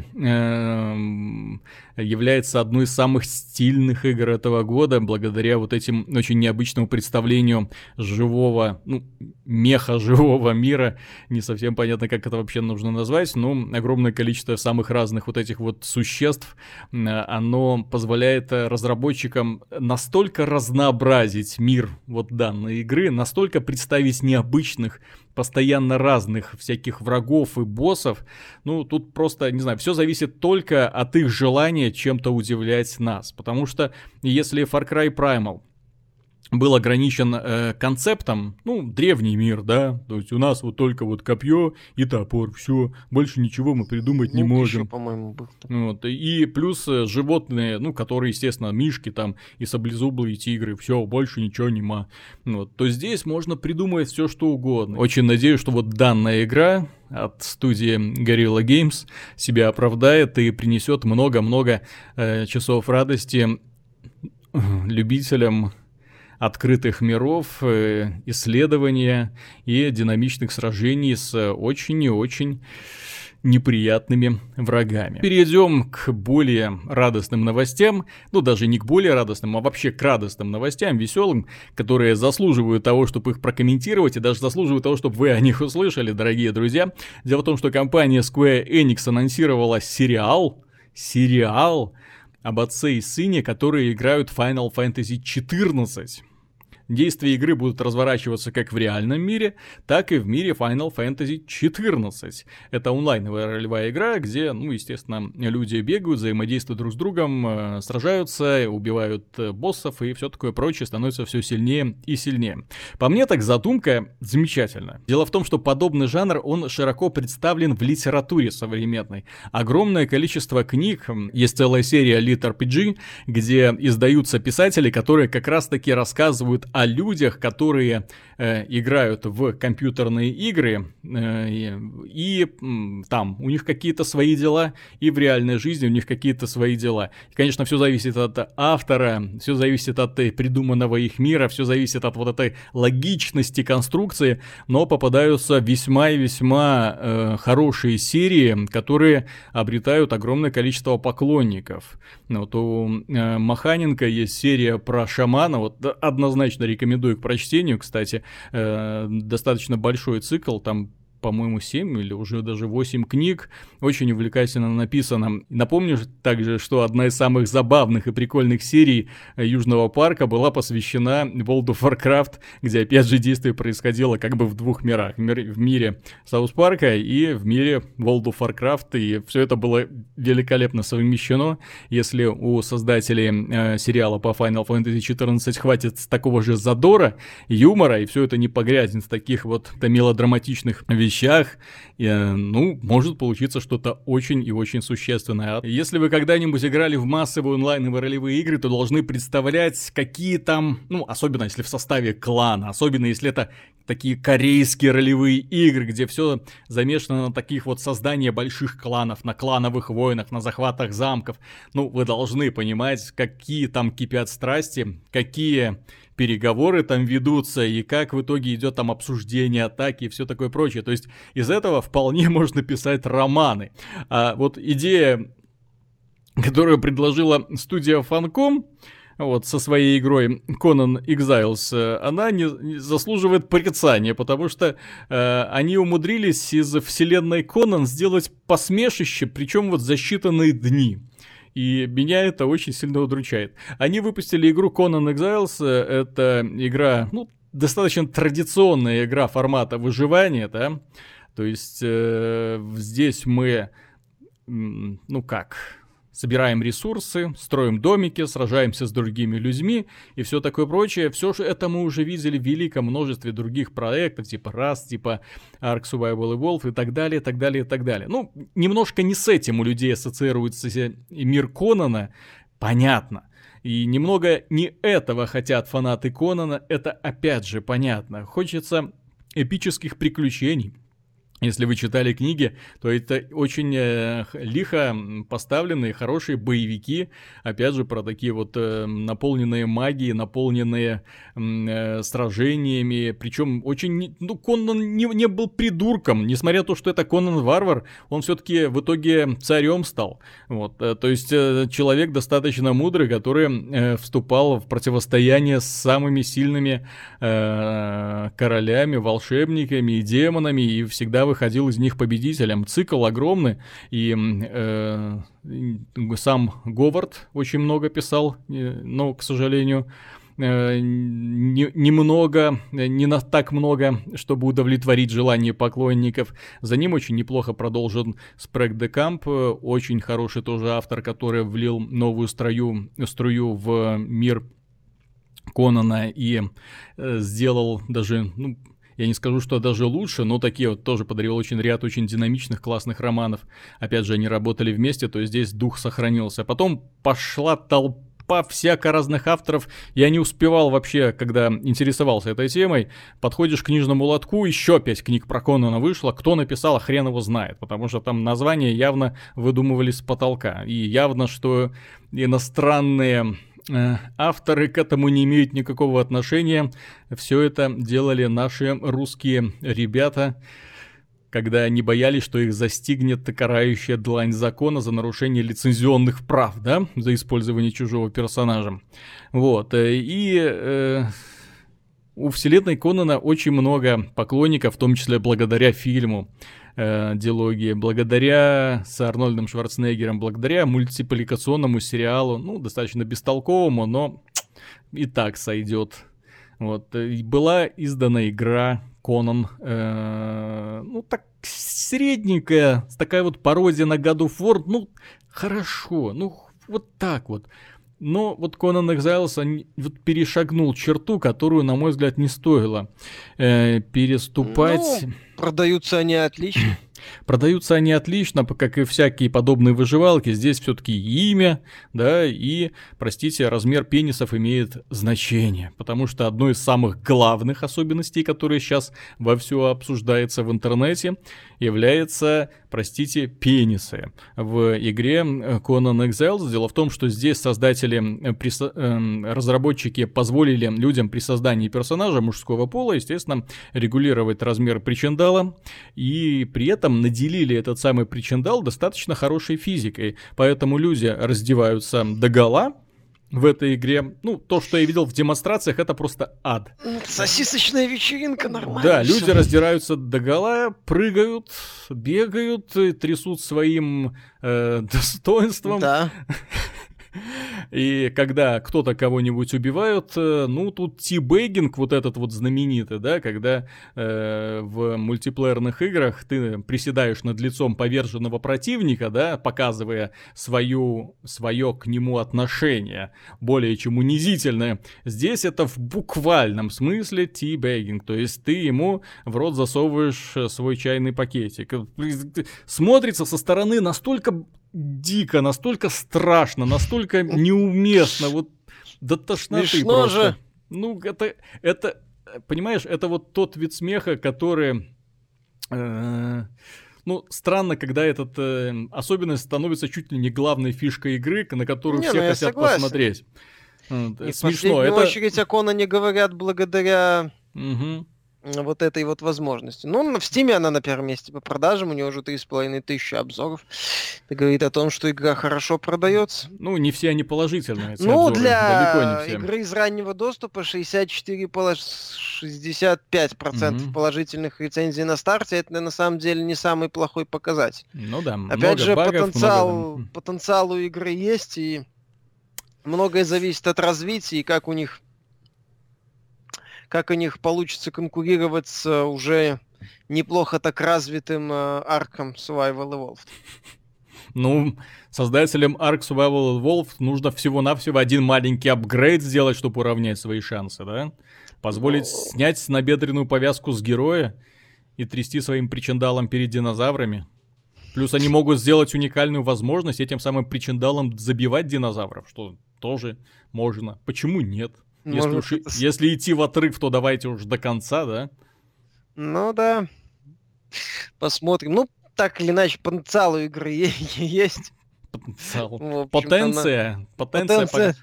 является одной из самых стильных игр этого года, благодаря вот этим очень необычному представлению живого, ну, меха живого мира. Не совсем понятно, как это вообще нужно назвать, но огромное количество самых разных вот этих вот существ, оно позволяет разработчикам настолько разнообразить мир вот данной игры, настолько представить необычных постоянно разных всяких врагов и боссов. Ну, тут просто, не знаю, все зависит только от их желания чем-то удивлять нас. Потому что если Far Cry Primal был ограничен э, концептом, ну, древний мир, да, то есть у нас вот только вот копье и топор, все, больше ничего мы придумать ну, не можем. Еще, по-моему, был. Вот, и плюс э, животные, ну, которые, естественно, мишки там и саблезубые тигры, все, больше ничего нема. Вот, то здесь можно придумать все что угодно. Очень надеюсь, что вот данная игра от студии Gorilla Games себя оправдает и принесет много-много э, часов радости любителям открытых миров, э, исследования и динамичных сражений с очень и очень неприятными врагами. Перейдем к более радостным новостям, ну даже не к более радостным, а вообще к радостным новостям, веселым, которые заслуживают того, чтобы их прокомментировать и даже заслуживают того, чтобы вы о них услышали, дорогие друзья. Дело в том, что компания Square Enix анонсировала сериал, сериал об отце и сыне, которые играют Final Fantasy XIV. Действия игры будут разворачиваться как в реальном мире, так и в мире Final Fantasy XIV. Это онлайновая ролевая игра, где, ну, естественно, люди бегают, взаимодействуют друг с другом, э, сражаются, убивают э, боссов и все такое прочее, становится все сильнее и сильнее. По мне так задумка замечательная. Дело в том, что подобный жанр, он широко представлен в литературе современной. Огромное количество книг, есть целая серия Lit RPG, где издаются писатели, которые как раз-таки рассказывают о людях, которые э, играют в компьютерные игры, э, и, там у них какие-то свои дела, и в реальной жизни у них какие-то свои дела. И, конечно, все зависит от автора, все зависит от придуманного их мира, все зависит от вот этой логичности конструкции, но попадаются весьма и весьма э, хорошие серии, которые обретают огромное количество поклонников. Вот у э, Маханенко есть серия про шамана, вот однозначно рекомендую к прочтению, кстати. Э, достаточно большой цикл, там по-моему, 7 или уже даже 8 книг. Очень увлекательно написано. Напомню также, что одна из самых забавных и прикольных серий э, Южного парка была посвящена World of Warcraft, где опять же действие происходило как бы в двух мирах. В мире Саус Парка и в мире World of Warcraft. И все это было великолепно совмещено. Если у создателей э, сериала по Final Fantasy XIV хватит такого же задора, юмора, и все это не погрязнет в таких вот мелодраматичных вещах, и, э, ну, может получиться что-то очень и очень существенное. Если вы когда-нибудь играли в массовые онлайн и ролевые игры, то должны представлять, какие там, ну, особенно если в составе клана, особенно если это такие корейские ролевые игры, где все замешано на таких вот создании больших кланов, на клановых войнах, на захватах замков. Ну, вы должны понимать, какие там кипят страсти, какие переговоры там ведутся, и как в итоге идет там обсуждение атаки и все такое прочее. То есть из этого вполне можно писать романы. А вот идея, которую предложила студия Funcom, вот, со своей игрой Conan Exiles, она не, не заслуживает порицания, потому что э, они умудрились из вселенной Конан сделать посмешище, причем вот за считанные дни. И меня это очень сильно удручает. Они выпустили игру Conan Exiles. Это игра, ну, достаточно традиционная игра формата выживания, да. То есть э, здесь мы, ну как, собираем ресурсы, строим домики, сражаемся с другими людьми и все такое прочее. Все же это мы уже видели в великом множестве других проектов, типа Rust, типа Ark Survival Evolved и так далее, так далее, так далее. Ну, немножко не с этим у людей ассоциируется мир Конана, понятно. И немного не этого хотят фанаты Конана, это опять же понятно. Хочется эпических приключений, если вы читали книги, то это очень э, лихо поставленные, хорошие боевики, опять же, про такие вот э, наполненные магией, наполненные э, сражениями, причем очень, ну, Конан не, не был придурком, несмотря на то, что это Конан Варвар, он все-таки в итоге царем стал, вот, э, то есть человек достаточно мудрый, который вступал в противостояние с самыми сильными королями, волшебниками и демонами, и всегда выходил из них победителем. Цикл огромный, и э, сам Говард очень много писал, э, но, к сожалению, э, не, немного, не на так много, чтобы удовлетворить желание поклонников. За ним очень неплохо продолжен Спрэг де Камп, очень хороший тоже автор, который влил новую струю, струю в мир Конана и э, сделал даже, ну, я не скажу, что даже лучше, но такие вот тоже подарил очень ряд очень динамичных, классных романов. Опять же, они работали вместе, то есть здесь дух сохранился. Потом пошла толпа всяко разных авторов. Я не успевал вообще, когда интересовался этой темой. Подходишь к книжному лотку, еще пять книг про Конана вышло. Кто написал, а хрен его знает. Потому что там названия явно выдумывались с потолка. И явно, что иностранные авторы к этому не имеют никакого отношения. Все это делали наши русские ребята, когда они боялись, что их застигнет карающая длань закона за нарушение лицензионных прав, да, за использование чужого персонажа. Вот, э, и э, у вселенной Конана очень много поклонников, в том числе благодаря фильму э, диалоги, благодаря с Арнольдом Шварценеггером, благодаря мультипликационному сериалу, ну, достаточно бестолковому, но и так сойдет. Вот, э, была издана игра Конан, э, ну, так средненькая, такая вот пародия на God of War, ну, хорошо, ну, вот так вот. Но вот Conan Exiles он вот перешагнул черту, которую, на мой взгляд, не стоило э, переступать. Ну, продаются они отлично. Продаются они отлично, как и всякие подобные выживалки. Здесь все-таки имя, да, и, простите, размер пенисов имеет значение. Потому что одной из самых главных особенностей, которые сейчас вовсю обсуждается в интернете, является, простите, пенисы. В игре Conan Exiles дело в том, что здесь создатели, э, разработчики позволили людям при создании персонажа мужского пола, естественно, регулировать размер причиндала, и при этом наделили этот самый причиндал достаточно хорошей физикой. Поэтому люди раздеваются до гола, в этой игре, ну, то, что я видел в демонстрациях, это просто ад. Сосисочная вечеринка, нормально. Да, люди раздираются до гола, прыгают, бегают, трясут своим э, достоинством. Да. И когда кто-то кого-нибудь убивают, э, ну, тут тибейгинг вот этот вот знаменитый, да, когда э, в мультиплеерных играх ты приседаешь над лицом поверженного противника, да, показывая свою, свое к нему отношение, более чем унизительное. Здесь это в буквальном смысле тибейгинг, то есть ты ему в рот засовываешь э, свой чайный пакетик. Смотрится со стороны настолько дико, настолько страшно, настолько неуместно, вот до тошноты Смешно просто. же. Ну, это, это, понимаешь, это вот тот вид смеха, который... Э, ну, странно, когда этот э, особенность становится чуть ли не главной фишкой игры, на которую не, все ну, хотят согласен. посмотреть. И Смешно. В это... очередь о Конане говорят благодаря угу вот этой вот возможности. Ну, в Стиме она на первом месте по продажам, у нее уже 3,5 тысячи обзоров. Это говорит о том, что игра хорошо продается. Ну, не все они положительные. ну, обзоры. для игры из раннего доступа 64 65% угу. положительных рецензий на старте, это на самом деле не самый плохой показатель. Ну да, Опять же, багов, потенциал, много... потенциал у игры есть, и многое зависит от развития, и как у них как у них получится конкурировать с уже неплохо так развитым Arkham Survival Evolved. Ну, создателям Ark Survival Evolved нужно всего-навсего один маленький апгрейд сделать, чтобы уравнять свои шансы, да? Позволить Но... снять набедренную повязку с героя и трясти своим причиндалом перед динозаврами. Плюс они могут сделать уникальную возможность этим самым причиндалом забивать динозавров, что тоже можно. Почему нет? Если, уж, это... если идти в отрыв, то давайте уж до конца, да? Ну да. Посмотрим. Ну, так или иначе, потенциал у игры есть. Потенциал. Потенция. Потенция. Потенция.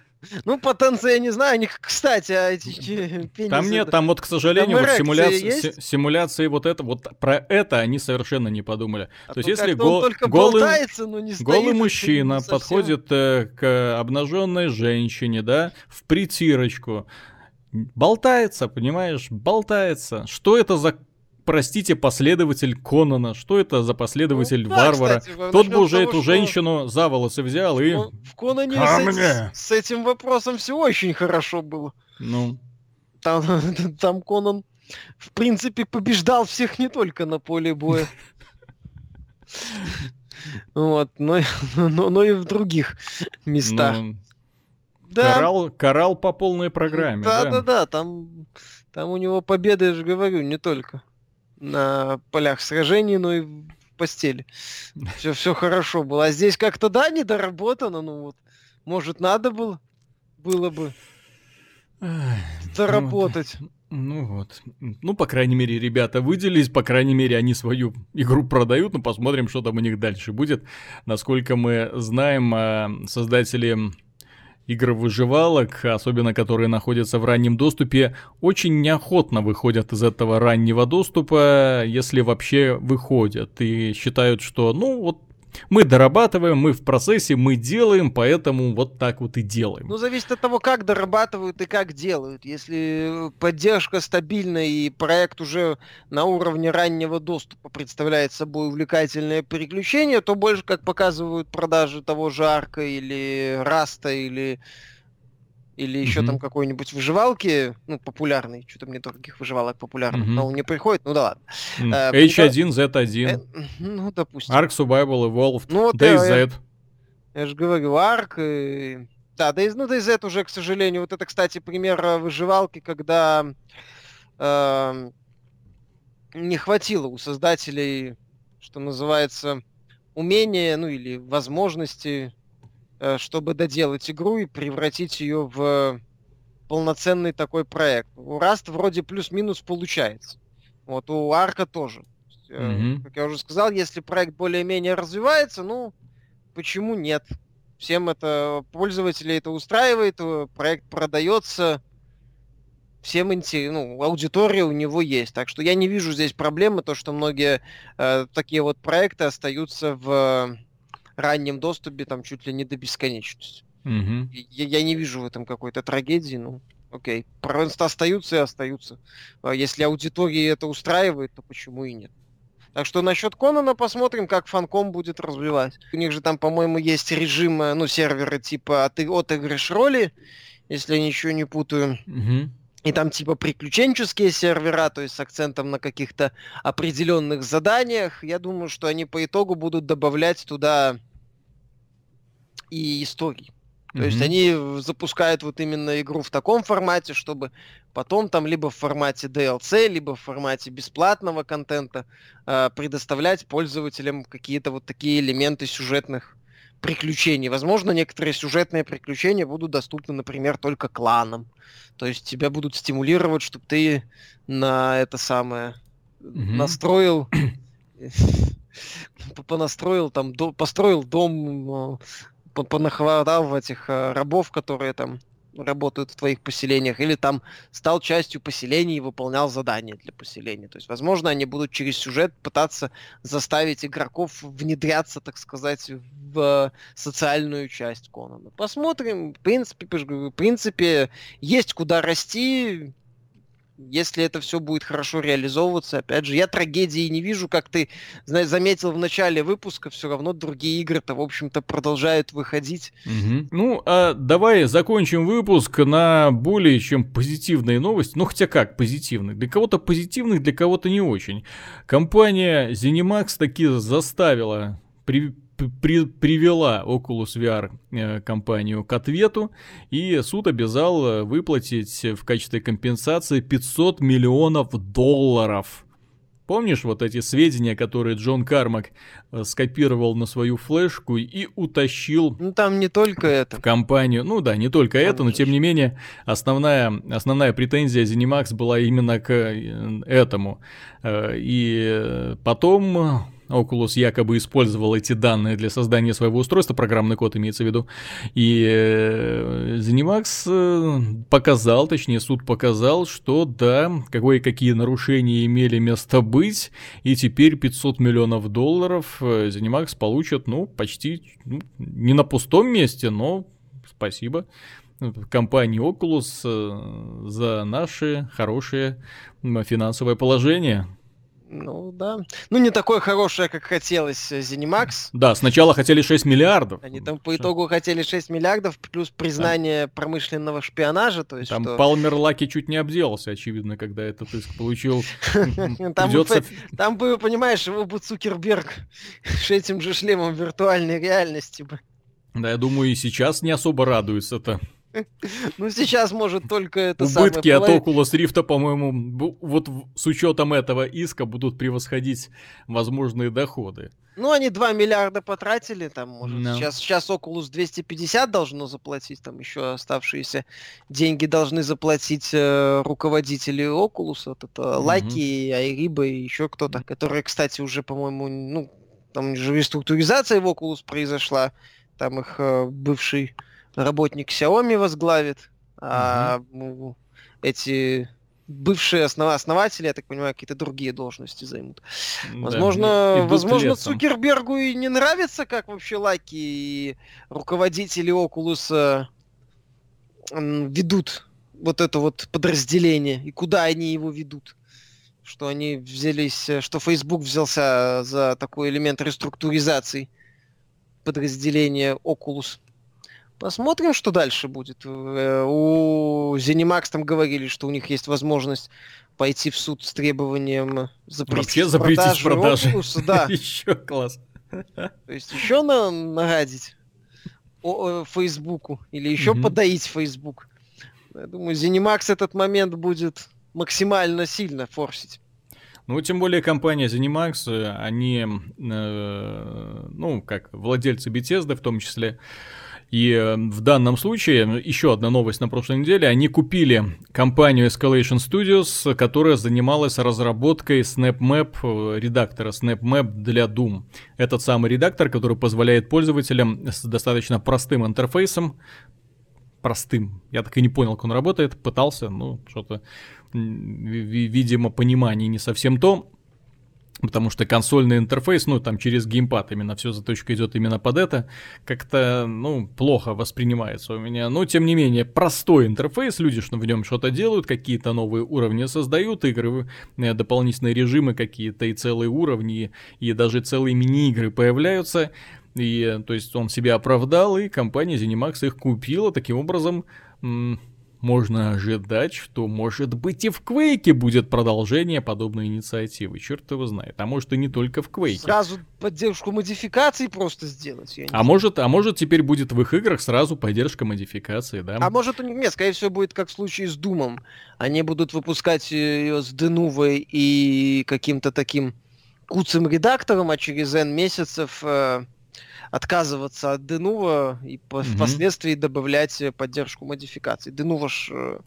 Ну, потенция, я не знаю, они, кстати, а эти пенисы... Там нет, там вот, к сожалению, вот симуляции, симуляции вот это, вот про это они совершенно не подумали. А то есть, если гол, голый, стоит, голый мужчина подходит э, к обнаженной женщине, да, в притирочку, болтается, понимаешь, болтается. Что это за простите, последователь Конана. Что это за последователь ну, да, варвара? Кстати, Тот бы уже того, эту что... женщину за волосы взял и... Ну, в Конане с, с этим вопросом все очень хорошо было. Ну. Там, там Конан, в принципе, побеждал всех не только на поле боя. Вот, но, но, но и в других местах. Ну, да. Карал, карал по полной программе. Да, да, да, да, там, там у него победы, я же говорю, не только на полях сражений, но и в постели. Все, все хорошо было. А здесь как-то, да, недоработано, ну вот. Может, надо было? Было бы доработать. Ну вот. Ну, по крайней мере, ребята выделились, по крайней мере, они свою игру продают, ну, посмотрим, что там у них дальше будет. Насколько мы знаем, а, создатели игр выживалок, особенно которые находятся в раннем доступе, очень неохотно выходят из этого раннего доступа, если вообще выходят, и считают, что, ну, вот мы дорабатываем, мы в процессе, мы делаем, поэтому вот так вот и делаем. Ну, зависит от того, как дорабатывают и как делают. Если поддержка стабильная и проект уже на уровне раннего доступа представляет собой увлекательное переключение, то больше, как показывают продажи того же Арка или Раста или или еще mm-hmm. там какой-нибудь выживалки, ну, популярный, что-то мне других выживалок популярных, mm-hmm. но он не приходит, ну да ладно. Mm. Uh, H1, Z1. Э, ну, допустим. Ark Survival Evolved, ну, вот DayZ. Я, я же говорю, Ark, и... да, DayZ, ну, DayZ уже, к сожалению, вот это, кстати, пример э, выживалки, когда э, не хватило у создателей, что называется, умения, ну, или возможности Э, чтобы доделать игру и превратить ее в полноценный такой проект. У Rust вроде плюс-минус получается. Вот у Арка тоже. Mm-hmm. Как я уже сказал, если проект более-менее развивается, ну, почему нет? Всем это, пользователей это устраивает, э, проект продается, всем интересно, ну, аудитория у него есть. Так что я не вижу здесь проблемы, то, что многие э, такие вот проекты остаются в раннем доступе там чуть ли не до бесконечности. Угу. Я, я не вижу в этом какой-то трагедии, ну, окей. Просто остаются и остаются. А если аудитории это устраивает, то почему и нет? Так что насчет Конана посмотрим, как Фанком будет развивать. У них же там, по-моему, есть режим, э, ну, серверы типа от, отыгрыш роли, если я ничего не путаю. Угу. И там типа приключенческие сервера, то есть с акцентом на каких-то определенных заданиях. Я думаю, что они по итогу будут добавлять туда и истории. То mm-hmm. есть они запускают вот именно игру в таком формате, чтобы потом там либо в формате DLC, либо в формате бесплатного контента э, предоставлять пользователям какие-то вот такие элементы сюжетных приключений. Возможно, некоторые сюжетные приключения будут доступны, например, только кланам. То есть тебя будут стимулировать, чтобы ты на это самое mm-hmm. настроил понастроил там, построил дом понахватал этих э, рабов, которые там работают в твоих поселениях, или там стал частью поселения и выполнял задания для поселения. То есть, возможно, они будут через сюжет пытаться заставить игроков внедряться, так сказать, в социальную часть Конана. Посмотрим. В принципе, в принципе, есть куда расти если это все будет хорошо реализовываться, опять же, я трагедии не вижу, как ты знаешь, заметил в начале выпуска, все равно другие игры-то, в общем-то, продолжают выходить. Угу. Ну, а давай закончим выпуск на более чем позитивные новости. Ну, хотя как позитивных? Для кого-то позитивных, для кого-то не очень. Компания ZeniMax таки заставила при, привела Oculus VR э, компанию к ответу, и суд обязал э, выплатить в качестве компенсации 500 миллионов долларов. Помнишь вот эти сведения, которые Джон Кармак э, скопировал на свою флешку и утащил... Ну там не только это. В компанию. Ну да, не только там это, но тем не менее основная, основная претензия ZeniMax была именно к этому. И потом Oculus якобы использовал эти данные для создания своего устройства, программный код имеется в виду. И э, ZeniMax э, показал, точнее суд показал, что да, кое-какие нарушения имели место быть, и теперь 500 миллионов долларов э, ZeniMax получат, ну, почти ну, не на пустом месте, но спасибо компании Oculus за наше хорошее финансовое положение. Ну да. Ну не такое хорошее, как хотелось Zenimax. Да, сначала хотели 6 миллиардов. Они там по итогу хотели 6 миллиардов, плюс признание да. промышленного шпионажа. То есть, там что... Палмер Лаки чуть не обделался, очевидно, когда этот иск получил. Там бы, понимаешь, его бы Цукерберг с этим же шлемом виртуальной реальности бы. Да, я думаю, и сейчас не особо радуется-то. Ну, сейчас может только это Убытки от Oculus Rift, по-моему, вот с учетом этого иска будут превосходить возможные доходы. Ну, они 2 миллиарда потратили, там, может, no. сейчас, сейчас Oculus 250 должно заплатить, там еще оставшиеся деньги должны заплатить э, руководители Oculus, вот это mm-hmm. Лаки, Айриба и еще кто-то, которые, кстати, уже, по-моему, ну, там же реструктуризация в Oculus произошла, там их э, бывший работник Xiaomi возглавит, а угу. эти бывшие основ... основатели, я так понимаю, какие-то другие должности займут. возможно, и, возможно лесом. Цукербергу и не нравится, как вообще Лаки и руководители Oculus ведут вот это вот подразделение и куда они его ведут. Что они взялись, что Facebook взялся за такой элемент реструктуризации подразделения Oculus. Посмотрим, что дальше будет. Э, у ZeniMax там говорили, что у них есть возможность пойти в суд с требованием запретить Вообще запретить продажи. Oculus, да. еще класс. То есть еще на, нагадить о, Фейсбуку или еще mm подоить Facebook. Я думаю, ZeniMax этот момент будет максимально сильно форсить. Ну, тем более компания ZeniMax, э, они, э, ну, как владельцы Bethesda в том числе, и в данном случае, еще одна новость на прошлой неделе, они купили компанию Escalation Studios, которая занималась разработкой SnapMap, э, редактора SnapMap для Doom. Этот самый редактор, который позволяет пользователям с достаточно простым интерфейсом, простым, я так и не понял, как он работает, пытался, ну, что-то, видимо, понимание не совсем то, потому что консольный интерфейс, ну, там через геймпад именно все заточка идет именно под это, как-то, ну, плохо воспринимается у меня. Но, тем не менее, простой интерфейс, люди что в нем что-то делают, какие-то новые уровни создают, игры, э, дополнительные режимы какие-то и целые уровни, и даже целые мини-игры появляются. И, то есть, он себя оправдал, и компания ZeniMax их купила, таким образом можно ожидать, что, может быть, и в Квейке будет продолжение подобной инициативы. Черт его знает. А может, и не только в Квейке. Сразу поддержку модификаций просто сделать. а, знаю. может, а может, теперь будет в их играх сразу поддержка модификации, да? А может, нет, скорее всего, будет как в случае с Думом. Они будут выпускать ее с Денувой и каким-то таким куцым редактором, а через N месяцев э, отказываться от Денува и по- mm-hmm. впоследствии добавлять поддержку модификаций. Денува ж э,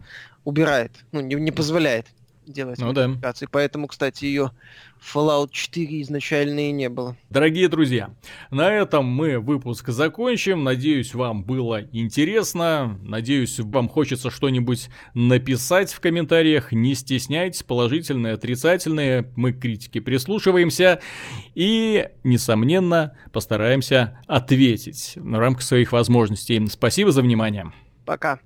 убирает, ну, не, не позволяет делать ну, модификации. Да. Поэтому, кстати, ее Fallout 4 изначально и не было. Дорогие друзья, на этом мы выпуск закончим. Надеюсь, вам было интересно. Надеюсь, вам хочется что-нибудь написать в комментариях. Не стесняйтесь, положительные, отрицательные. Мы к критике прислушиваемся. И, несомненно, постараемся ответить в рамках своих возможностей. Спасибо за внимание. Пока.